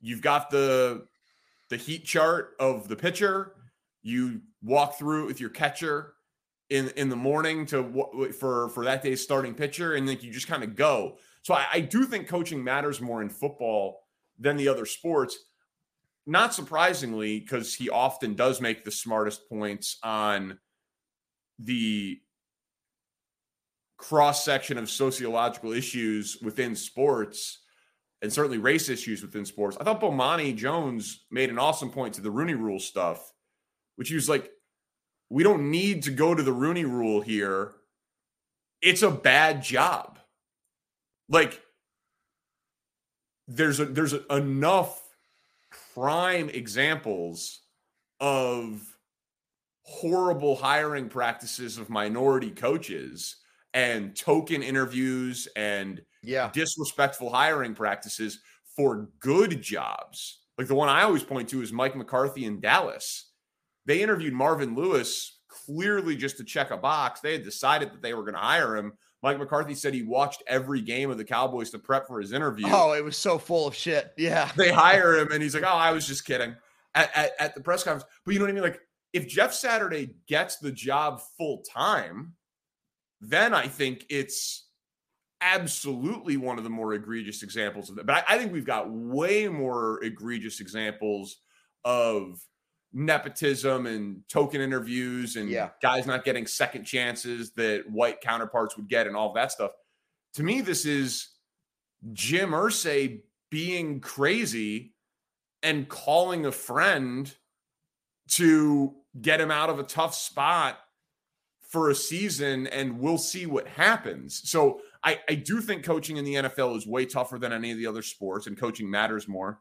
Speaker 2: you've got the the heat chart of the pitcher. You walk through it with your catcher in in the morning to for for that day's starting pitcher, and then you just kind of go. So I, I do think coaching matters more in football than the other sports not surprisingly, because he often does make the smartest points on the cross section of sociological issues within sports and certainly race issues within sports. I thought Bomani Jones made an awesome point to the Rooney Rule stuff, which he was like, we don't need to go to the Rooney Rule here. It's a bad job. Like, there's a there's a, enough prime examples of horrible hiring practices of minority coaches and token interviews and
Speaker 3: yeah
Speaker 2: disrespectful hiring practices for good jobs like the one i always point to is mike mccarthy in dallas they interviewed marvin lewis clearly just to check a box they had decided that they were going to hire him Mike McCarthy said he watched every game of the Cowboys to prep for his interview.
Speaker 3: Oh, it was so full of shit. Yeah.
Speaker 2: They hire him and he's like, oh, I was just kidding at, at, at the press conference. But you know what I mean? Like, if Jeff Saturday gets the job full time, then I think it's absolutely one of the more egregious examples of that. But I, I think we've got way more egregious examples of nepotism and token interviews and
Speaker 3: yeah.
Speaker 2: guys not getting second chances that white counterparts would get and all of that stuff. To me, this is Jim Irsay being crazy and calling a friend to get him out of a tough spot for a season and we'll see what happens. So I, I do think coaching in the NFL is way tougher than any of the other sports and coaching matters more.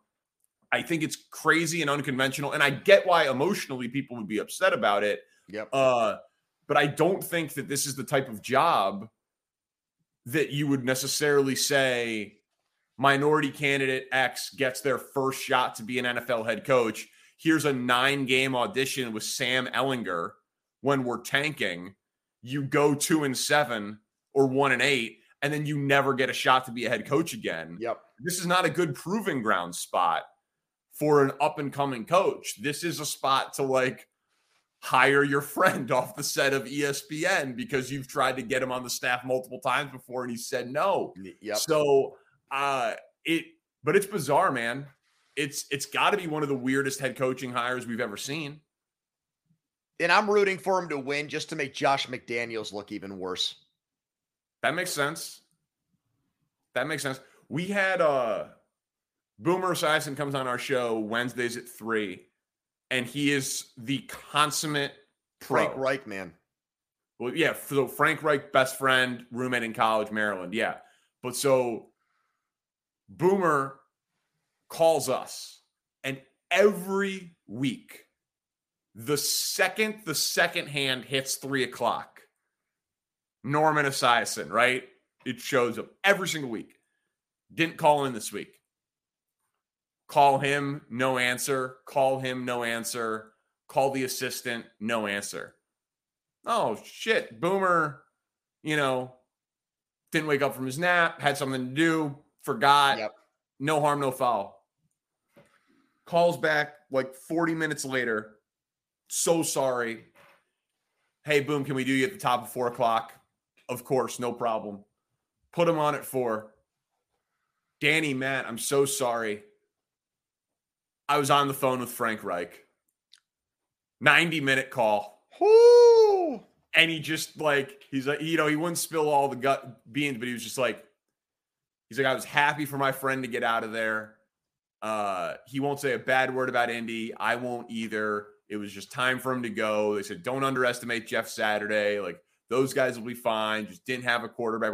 Speaker 2: I think it's crazy and unconventional, and I get why emotionally people would be upset about it.
Speaker 3: Yep.
Speaker 2: Uh, but I don't think that this is the type of job that you would necessarily say minority candidate X gets their first shot to be an NFL head coach. Here's a nine game audition with Sam Ehlinger when we're tanking. You go two and seven or one and eight, and then you never get a shot to be a head coach again.
Speaker 3: Yep.
Speaker 2: this is not a good proving ground spot for an up and coming coach. This is a spot to like hire your friend off the set of ESPN because you've tried to get him on the staff multiple times before and he said no.
Speaker 3: Yep.
Speaker 2: So uh it but it's bizarre, man. It's it's got to be one of the weirdest head coaching hires we've ever seen.
Speaker 3: And I'm rooting for him to win just to make Josh McDaniels look even worse.
Speaker 2: That makes sense. That makes sense. We had uh Boomer Esiason comes on our show Wednesdays at three, and he is the consummate pro.
Speaker 3: Frank Reich, man.
Speaker 2: Well, yeah. So Frank Reich, best friend, roommate in college, Maryland. Yeah. But so Boomer calls us, and every week, the second the second hand hits three o'clock, Norman Esiason, right? It shows up every single week. Didn't call in this week. Call him, no answer. Call him, no answer. Call the assistant, no answer. Oh, shit. Boomer, you know, didn't wake up from his nap, had something to do, forgot.
Speaker 3: Yep.
Speaker 2: No harm, no foul. Calls back like 40 minutes later. So sorry. Hey, boom, can we do you at the top of four o'clock? Of course, no problem. Put him on at four. Danny, Matt, I'm so sorry. I was on the phone with Frank Reich. 90 minute call.
Speaker 3: Whoo!
Speaker 2: And he just like, he's like, you know, he wouldn't spill all the gut beans, but he was just like, he's like, I was happy for my friend to get out of there. Uh, he won't say a bad word about Indy. I won't either. It was just time for him to go. They said, don't underestimate Jeff Saturday. Like those guys will be fine. Just didn't have a quarterback.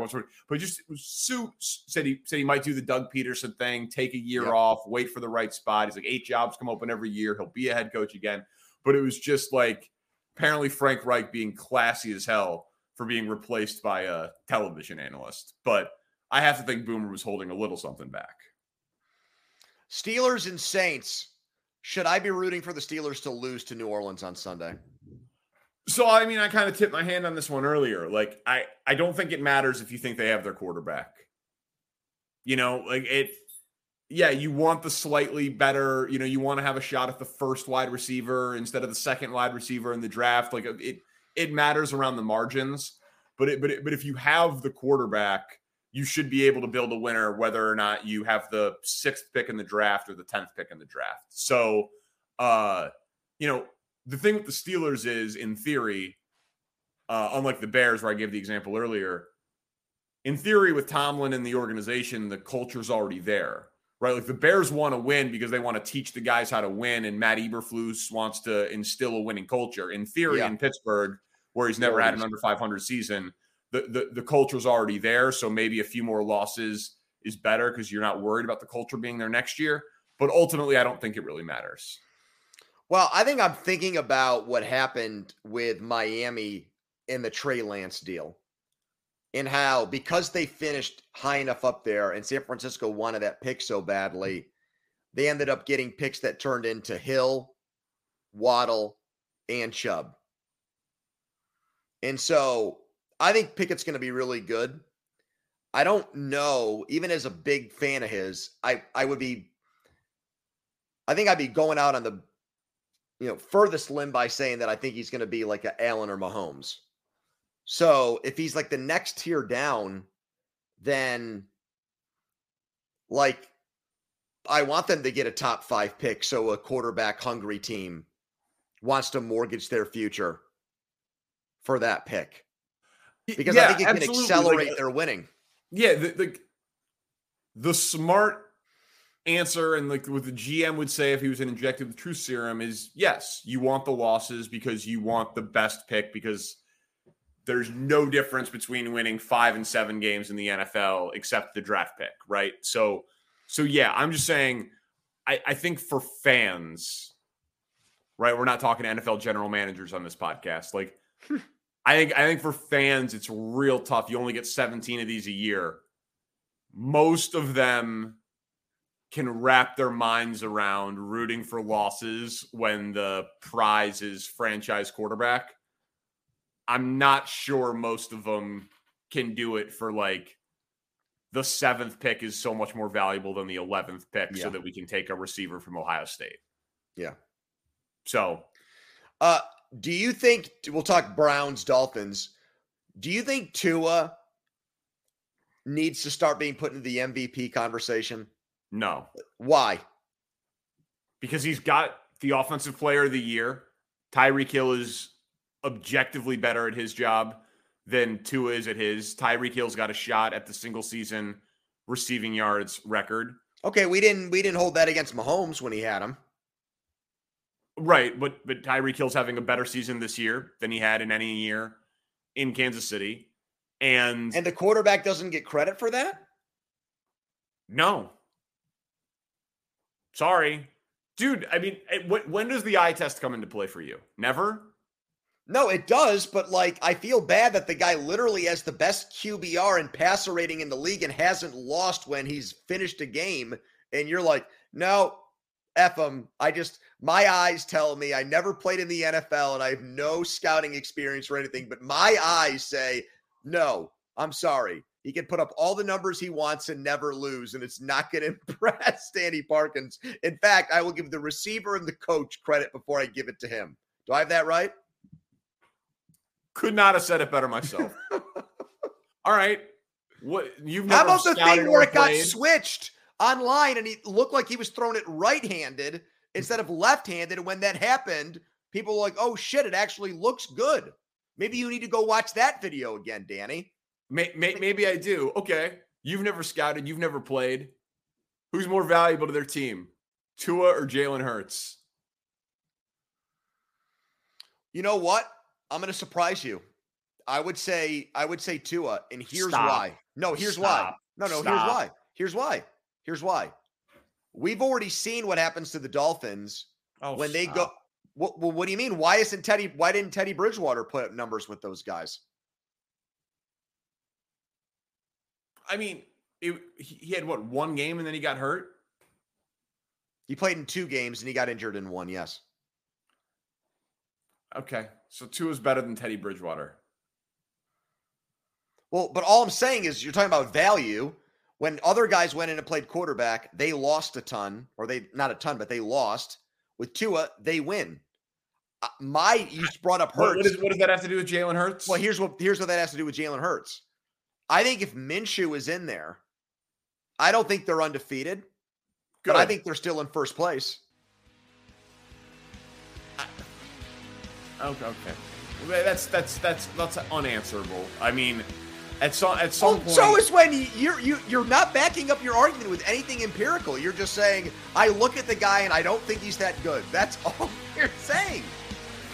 Speaker 2: But just Sue said he said he might do the Doug Pederson thing, take a year
Speaker 3: Yep.
Speaker 2: off, wait for the right spot. He's like eight jobs come open every year. He'll be a head coach again. But it was just like apparently Frank Reich being classy as hell for being replaced by a television analyst. But I have to think Boomer was holding a little something back.
Speaker 3: Steelers and Saints. Should I be rooting for the Steelers to lose to New Orleans on Sunday?
Speaker 2: So I mean, I kind of tipped my hand on this one earlier. Like, I I don't think it matters if you think they have their quarterback. You know, like it. Yeah, you want the slightly better. You know, you want to have a shot at the first wide receiver instead of the second wide receiver in the draft. Like it, it matters around the margins. But it, but it, but if you have the quarterback, you should be able to build a winner, whether or not you have the sixth pick in the draft or the tenth pick in the draft. So, uh, you know, the thing with the Steelers is, in theory, uh, unlike the Bears, where I gave the example earlier, in theory, with Tomlin and the organization, the culture's already there, right? Like the Bears want to win because they want to teach the guys how to win, and Matt Eberflus wants to instill a winning culture. In theory,
Speaker 3: Yeah.
Speaker 2: in Pittsburgh, where he's never had an under 500 season, the, the, culture's already there. So maybe a few more losses is better because you're not worried about the culture being there next year. But ultimately, I don't think it really matters.
Speaker 3: Well, I think I'm thinking about what happened with Miami in the Trey Lance deal and how because they finished high enough up there and San Francisco wanted that pick so badly, they ended up getting picks that turned into Hill, Waddle, and Chubb. And so I think Pickett's going to be really good. I don't know, even as a big fan of his, I I would be I think I'd be going out on the you know, furthest limb by saying that I think he's going to be like a Allen or Mahomes. So if he's like the next tier down, then like I want them to get a top five pick so a quarterback hungry team wants to mortgage their future for that pick. Because I think it can
Speaker 2: absolutely. Like,
Speaker 3: accelerate
Speaker 2: uh,
Speaker 3: their winning.
Speaker 2: Yeah, the, the the smart answer and like what the GM would say if he was an injected with truth serum is yes, you want the losses because you want the best pick because there's no difference between winning five and seven games in the NFL except the draft pick, right? So so yeah, I'm just saying I, I think for fans, right? We're not talking NFL general managers on this podcast. Like I think I think for fans, it's real tough. You only get 17 of these a year. Most of them can wrap their minds around rooting for losses when the prize is franchise quarterback. I'm not sure most of them can do it for like the seventh pick is so much more valuable than the 11th pick
Speaker 3: Yeah.
Speaker 2: so that we can take a receiver from Ohio State.
Speaker 3: Yeah.
Speaker 2: So
Speaker 3: Uh, do you think we'll talk Browns Dolphins? Do you think Tua needs to start being put into the MVP conversation?
Speaker 2: no,
Speaker 3: Why?
Speaker 2: because he's got the offensive player of the year. Tyreek Hill is objectively better at his job than Tua is at his. Tyreek Hill's got a shot at the single season receiving yards record.
Speaker 3: Okay, we didn't we didn't hold that against Mahomes when he had him.
Speaker 2: Right, but but Tyreek Hill's having a better season this year than he had in any year in Kansas City. And,
Speaker 3: And the quarterback doesn't get credit for that?
Speaker 2: no. Sorry. Dude, I mean, eh, wh- when does the eye test come into play for you? Never?
Speaker 3: No, it does, but like I feel bad that the guy literally has the best QBR and passer rating in the league and hasn't lost when he's finished a game. And you're like, no, F him. I just my eyes tell me I never played in the NFL and I have no scouting experience or anything, but my eyes say, no, I'm sorry. He can put up all the numbers he wants and never lose, and it's not going to impress Danny Parkins. In fact, I will give the receiver and the coach credit before I give it to him. Do I have that right?
Speaker 2: Could not have said it better myself. All right. What you've
Speaker 3: How about the thing where it got switched online and he looked like he was throwing it right handed instead of left handed? And when that happened, people were like, oh shit, it actually looks good. Maybe you need to go watch that video again, Danny.
Speaker 2: May, may, maybe I do. Okay. You've never scouted. You've never played. Who's more valuable to their team, Tua or Jalen Hurts?
Speaker 3: You know what? I'm going to surprise you. I would say, I would say Tua, and here's
Speaker 2: Stop.
Speaker 3: why. No, here's why.
Speaker 2: Stop.
Speaker 3: No, no, here's why. Here's why. Here's why. We've already seen what happens to the Dolphins
Speaker 2: Oh,
Speaker 3: when they go. What, well, what do you mean? Why isn't Teddy? Why didn't Teddy Bridgewater put up numbers with those guys?
Speaker 2: I mean, it, he he had what one game and then he got hurt.
Speaker 3: He played in Tua games and he got injured in one. Yes.
Speaker 2: Okay, so two is better than Teddy Bridgewater.
Speaker 3: Well, but all I'm saying is you're talking about value. When other guys went in and played quarterback, they lost a ton, or they not a ton, but they lost. With Tua, they win. Uh, My you brought up Hurts.
Speaker 2: what, is, what does that have to do with Jalen Hurts?
Speaker 3: well, here's what here's what that has to do with Jalen Hurts. I think if Minshew is in there, I don't think they're undefeated, but I think they're still in first place.
Speaker 2: Okay, okay. That's that's that's that's unanswerable. I mean, at some at some
Speaker 3: Well,
Speaker 2: point,
Speaker 3: so is when you- you're you, you're not backing up your argument with anything empirical. You're just saying, I look at the guy and I don't think he's that good. That's all you're saying.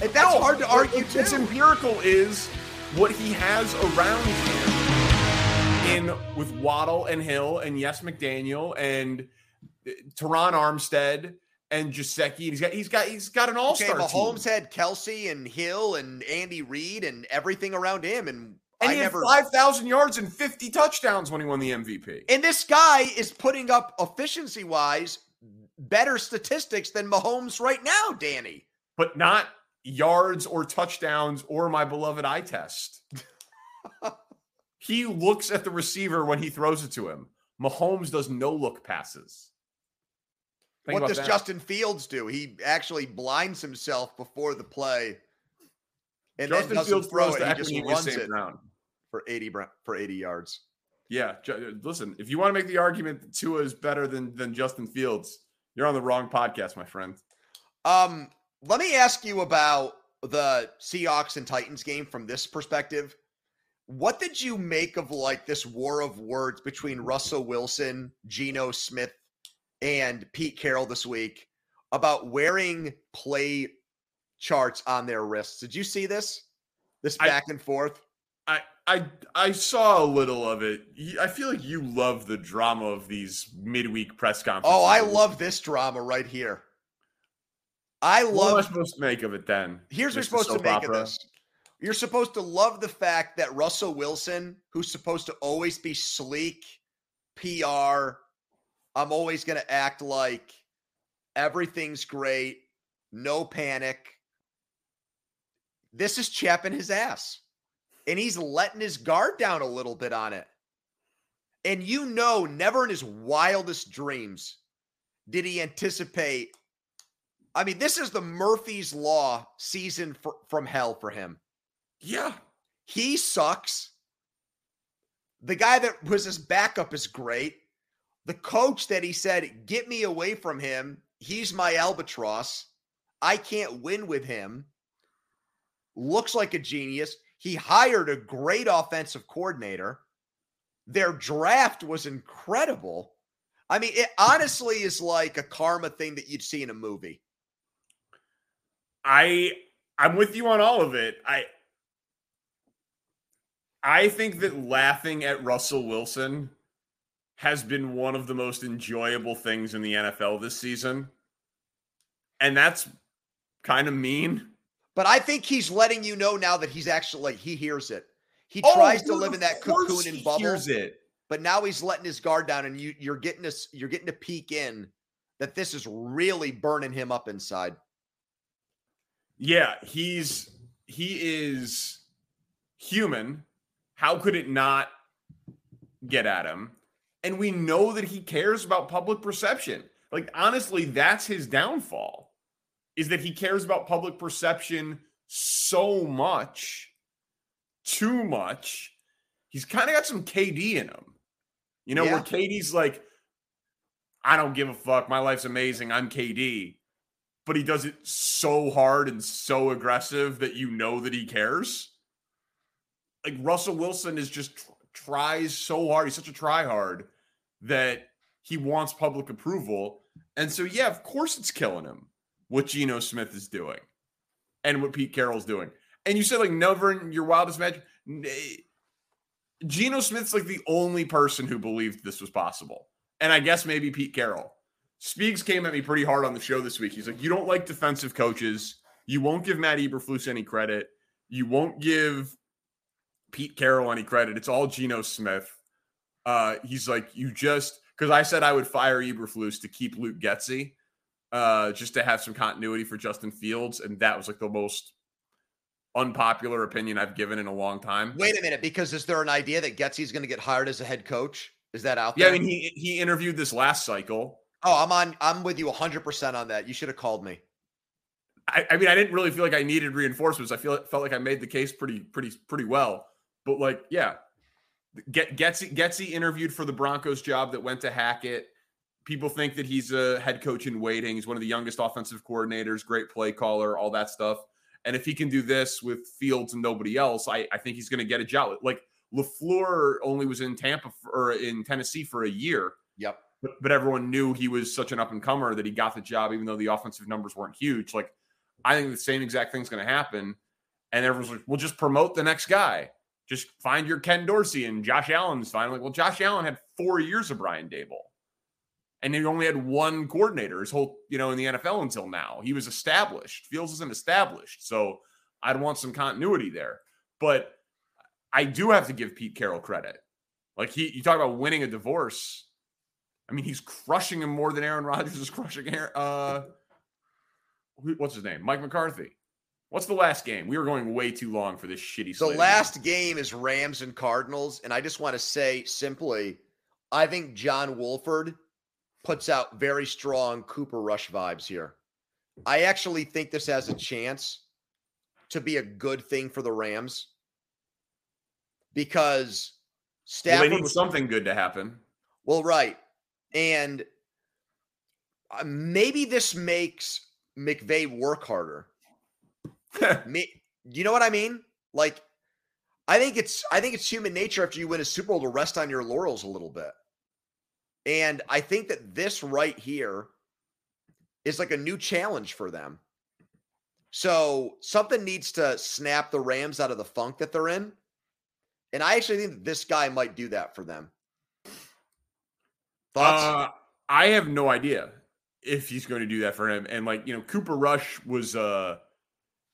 Speaker 3: And that's
Speaker 2: No,
Speaker 3: hard to argue
Speaker 2: What's
Speaker 3: too.
Speaker 2: empirical is what he has around him in with Waddle and Hill and Yes McDaniel and uh, Terron Armstead and Jaceki. He's got he's got he's got an all
Speaker 3: Okay,
Speaker 2: star
Speaker 3: Mahomes
Speaker 2: team.
Speaker 3: had Kelsey and Hill and Andy Reid and everything around him, and,
Speaker 2: And
Speaker 3: I
Speaker 2: he had
Speaker 3: never.
Speaker 2: five thousand yards and fifty touchdowns when he won the MVP.
Speaker 3: And this guy is putting up efficiency wise better statistics than Mahomes right now, Danny.
Speaker 2: but not yards or touchdowns or my beloved eye test. he looks at the receiver when he throws it to him. Mahomes does no look passes. Think
Speaker 3: what does
Speaker 2: that.
Speaker 3: Justin Fields do? He actually blinds himself before the play, and then
Speaker 2: Justin Fields throws
Speaker 3: it. He just runs it
Speaker 2: Brown.
Speaker 3: For eighty for eighty yards.
Speaker 2: Yeah, listen, if you want to make the argument that Tua is better than than Justin Fields, you're on the wrong podcast, my friend.
Speaker 3: Um, let me ask you about the Seahawks and Titans game from this perspective. What did you make of like this war of words between Russell Wilson, Geno Smith, and Pete Carroll this week about wearing play charts on their wrists? Did you see this? This
Speaker 2: I-
Speaker 3: back and forth?
Speaker 2: I I saw a little of it. I feel like you love the drama of these midweek press conferences.
Speaker 3: Oh, I love this drama right here. I love.
Speaker 2: What am I supposed to make of it then?
Speaker 3: Here's what you're supposed to make
Speaker 2: opera?
Speaker 3: of this. You're supposed to love the fact that Russell Wilson, who's supposed to always be sleek, PR, I'm always going to act like everything's great, no panic. This is chapping his ass. And he's letting his guard down a little bit on it. And you know, never in his wildest dreams did he anticipate. I mean, this is the Murphy's Law season for, from hell for him.
Speaker 2: Yeah.
Speaker 3: He sucks. The guy that was his backup is great. The coach that he said, get me away from him. He's my albatross. I can't win with him. Looks like a genius. He hired a great offensive coordinator. Their draft was incredible. I mean, it honestly is like a karma thing that you'd see in a movie.
Speaker 2: I I'm with you on all of it. I I think that laughing at Russell Wilson has been one of the most enjoyable things in the NFL this season. And that's kind of mean.
Speaker 3: But I think he's letting you know now that he's actually like he hears it. He
Speaker 2: Oh,
Speaker 3: tries to live in that cocoon and bubble,
Speaker 2: hears it.
Speaker 3: but now he's letting his guard down, and you you're getting this you're getting to peek in that this is really burning him up inside.
Speaker 2: Yeah, he's he is human. How could it not get at him? And we know that he cares about public perception. Like honestly, that's his downfall. Is that he cares about public perception so much, too much. He's kind of got some KD in him. You know,
Speaker 3: Yeah.
Speaker 2: where KD's like, I don't give a fuck. My life's amazing. I'm KD but he does it so hard and so aggressive that you know that he cares. Like Russell Wilson is just tr- tries so hard. He's such a try hard that he wants public approval. And so, yeah, of course it's killing him what Geno Smith is doing and what Pete Carroll's doing. And you said, like, never in your wildest imagine. Geno Smith's like the only person who believed this was possible. And I guess maybe Pete Carroll. Speaks came at me pretty hard on the show this week. He's like, you don't like defensive coaches. You won't give Matt Eberflus any credit. You won't give Pete Carroll any credit. It's all Geno Smith. Uh, he's like, you just because I said I would fire Eberflus to keep Luke Getsy, uh, just to have some continuity for Justin Fields, and that was like the most unpopular opinion I've given in a long time.
Speaker 3: Wait a minute, because is there an idea that Getsy's going to get hired as a head coach? Is that out
Speaker 2: Yeah,
Speaker 3: there?
Speaker 2: I mean he he interviewed this last cycle.
Speaker 3: oh, I'm on. I'm with you 100 percent on that. You should have called me.
Speaker 2: I, I mean, I didn't really feel like I needed reinforcements. I feel felt like I made the case pretty, pretty, pretty well. But like, yeah, get Getsy Getsy interviewed for the Broncos job that went to Hackett. People think that he's a head coach in waiting. He's one of the youngest offensive coordinators, great play caller, all that stuff. And if he can do this with Fields and nobody else, I, I think he's going to get a job. Like Lafleur only was in Tampa for, or in Tennessee for a year,
Speaker 3: Yep.
Speaker 2: but, but everyone knew he was such an up and comer that he got the job, even though the offensive numbers weren't huge. Like, I think the same exact thing's going to happen. And everyone's like, we'll just promote the next guy. Just find your Ken Dorsey and Josh Allen's fine. Like, well, Josh Allen had four years of Brian Daboll. And he only had one coordinator his whole, you know, in the NFL until now. He was established. Fields isn't established. So I'd want some continuity there. But I do have to give Pete Carroll credit. Like he you talk about winning a divorce. I mean, he's crushing him more than Aaron Rodgers is crushing Aaron, uh what's his name? Mike McCarthy. What's the last game? We were going way too long for this shitty
Speaker 3: The last game is Rams and Cardinals, and I just want to say simply, I think John Wolford puts out very strong Cooper Rush vibes here. I actually think this has a chance to be a good thing for the Rams because
Speaker 2: Well,
Speaker 3: Stafford
Speaker 2: they need
Speaker 3: was
Speaker 2: something good to happen.
Speaker 3: Well, right. And uh, maybe this makes McVay work harder. Me, you know what I mean? Like, I think it's I think it's human nature after you win a Super Bowl to rest on your laurels a little bit. And I think that this right here is like a new challenge for them. So something needs to snap the Rams out of the funk that they're in. And I actually think that this guy might do that for them. Thoughts?
Speaker 2: Uh, I have no idea if he's going to do that for him. And like, you know, Cooper Rush was uh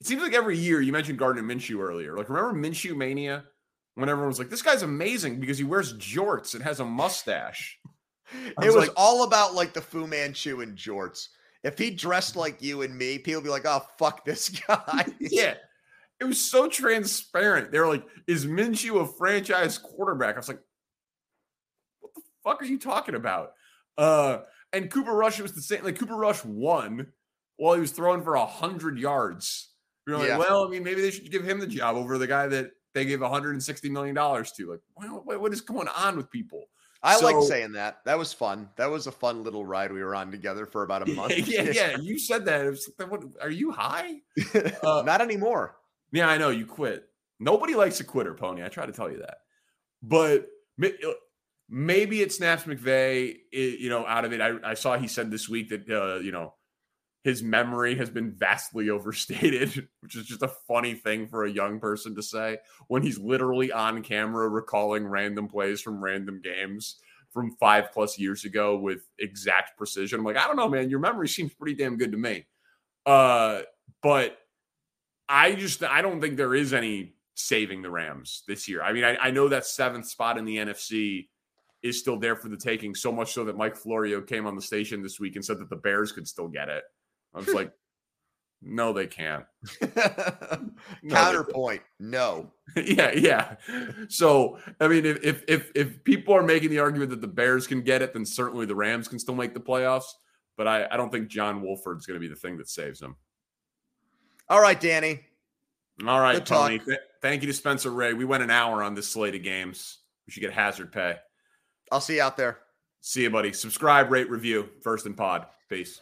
Speaker 2: it seems like every year you mentioned Gardner Minshew earlier. Like, remember Minshew Mania? When everyone was like, this guy's amazing because he wears jorts and has a mustache.
Speaker 3: It was
Speaker 2: was like-
Speaker 3: all about like the Fu Manchu and jorts. If he dressed like you and me, people would be like, "Oh, fuck this guy."
Speaker 2: yeah. It was so transparent. They were like, is Minshew a franchise quarterback? I was like, "What the fuck are you talking about? Uh, and Cooper Rush was the same. Like Cooper Rush won while he was throwing for a hundred yards. You're like,
Speaker 3: Yeah.
Speaker 2: well, I mean, maybe they should give him the job over the guy that they gave 160 million dollars to. Like, what- what is going on with people?
Speaker 3: I like saying that. That was fun. That was a fun little ride we were on together for about a month.
Speaker 2: yeah, yeah, you said that. It was what, are you high? Uh,
Speaker 3: Not anymore.
Speaker 2: Yeah, I know you quit. Nobody likes a quitter, Pony. I try to tell you that. But uh, maybe it snaps McVay, i- you know, out of it. I, I saw he said this week that uh, you know his memory has been vastly overstated, which is just a funny thing for a young person to say when he's literally on camera recalling random plays from random games from five plus years ago with exact precision. I'm like, I don't know, man. Your memory seems pretty damn good to me. Uh, but I just I don't think there is any saving the Rams this year. I mean, I, I know that seventh spot in the NFC is still there for the taking, so much so that Mike Florio came on the station this week and said that the Bears could still get it. I was like, no, they can't. No,
Speaker 3: Counterpoint. No.
Speaker 2: yeah, yeah. So I mean, if, if if if people are making the argument that the Bears can get it, then certainly the Rams can still make the playoffs. But I, I don't think John Wolford's going to be the thing that saves them.
Speaker 3: All right, Danny.
Speaker 2: All right,
Speaker 3: Good.
Speaker 2: Tony. Th- thank you to Spencer Ray. We went an hour on this slate of games. We should get hazard pay.
Speaker 3: I'll see you out there.
Speaker 2: See you, buddy. Subscribe, rate, review. First and pod. Peace.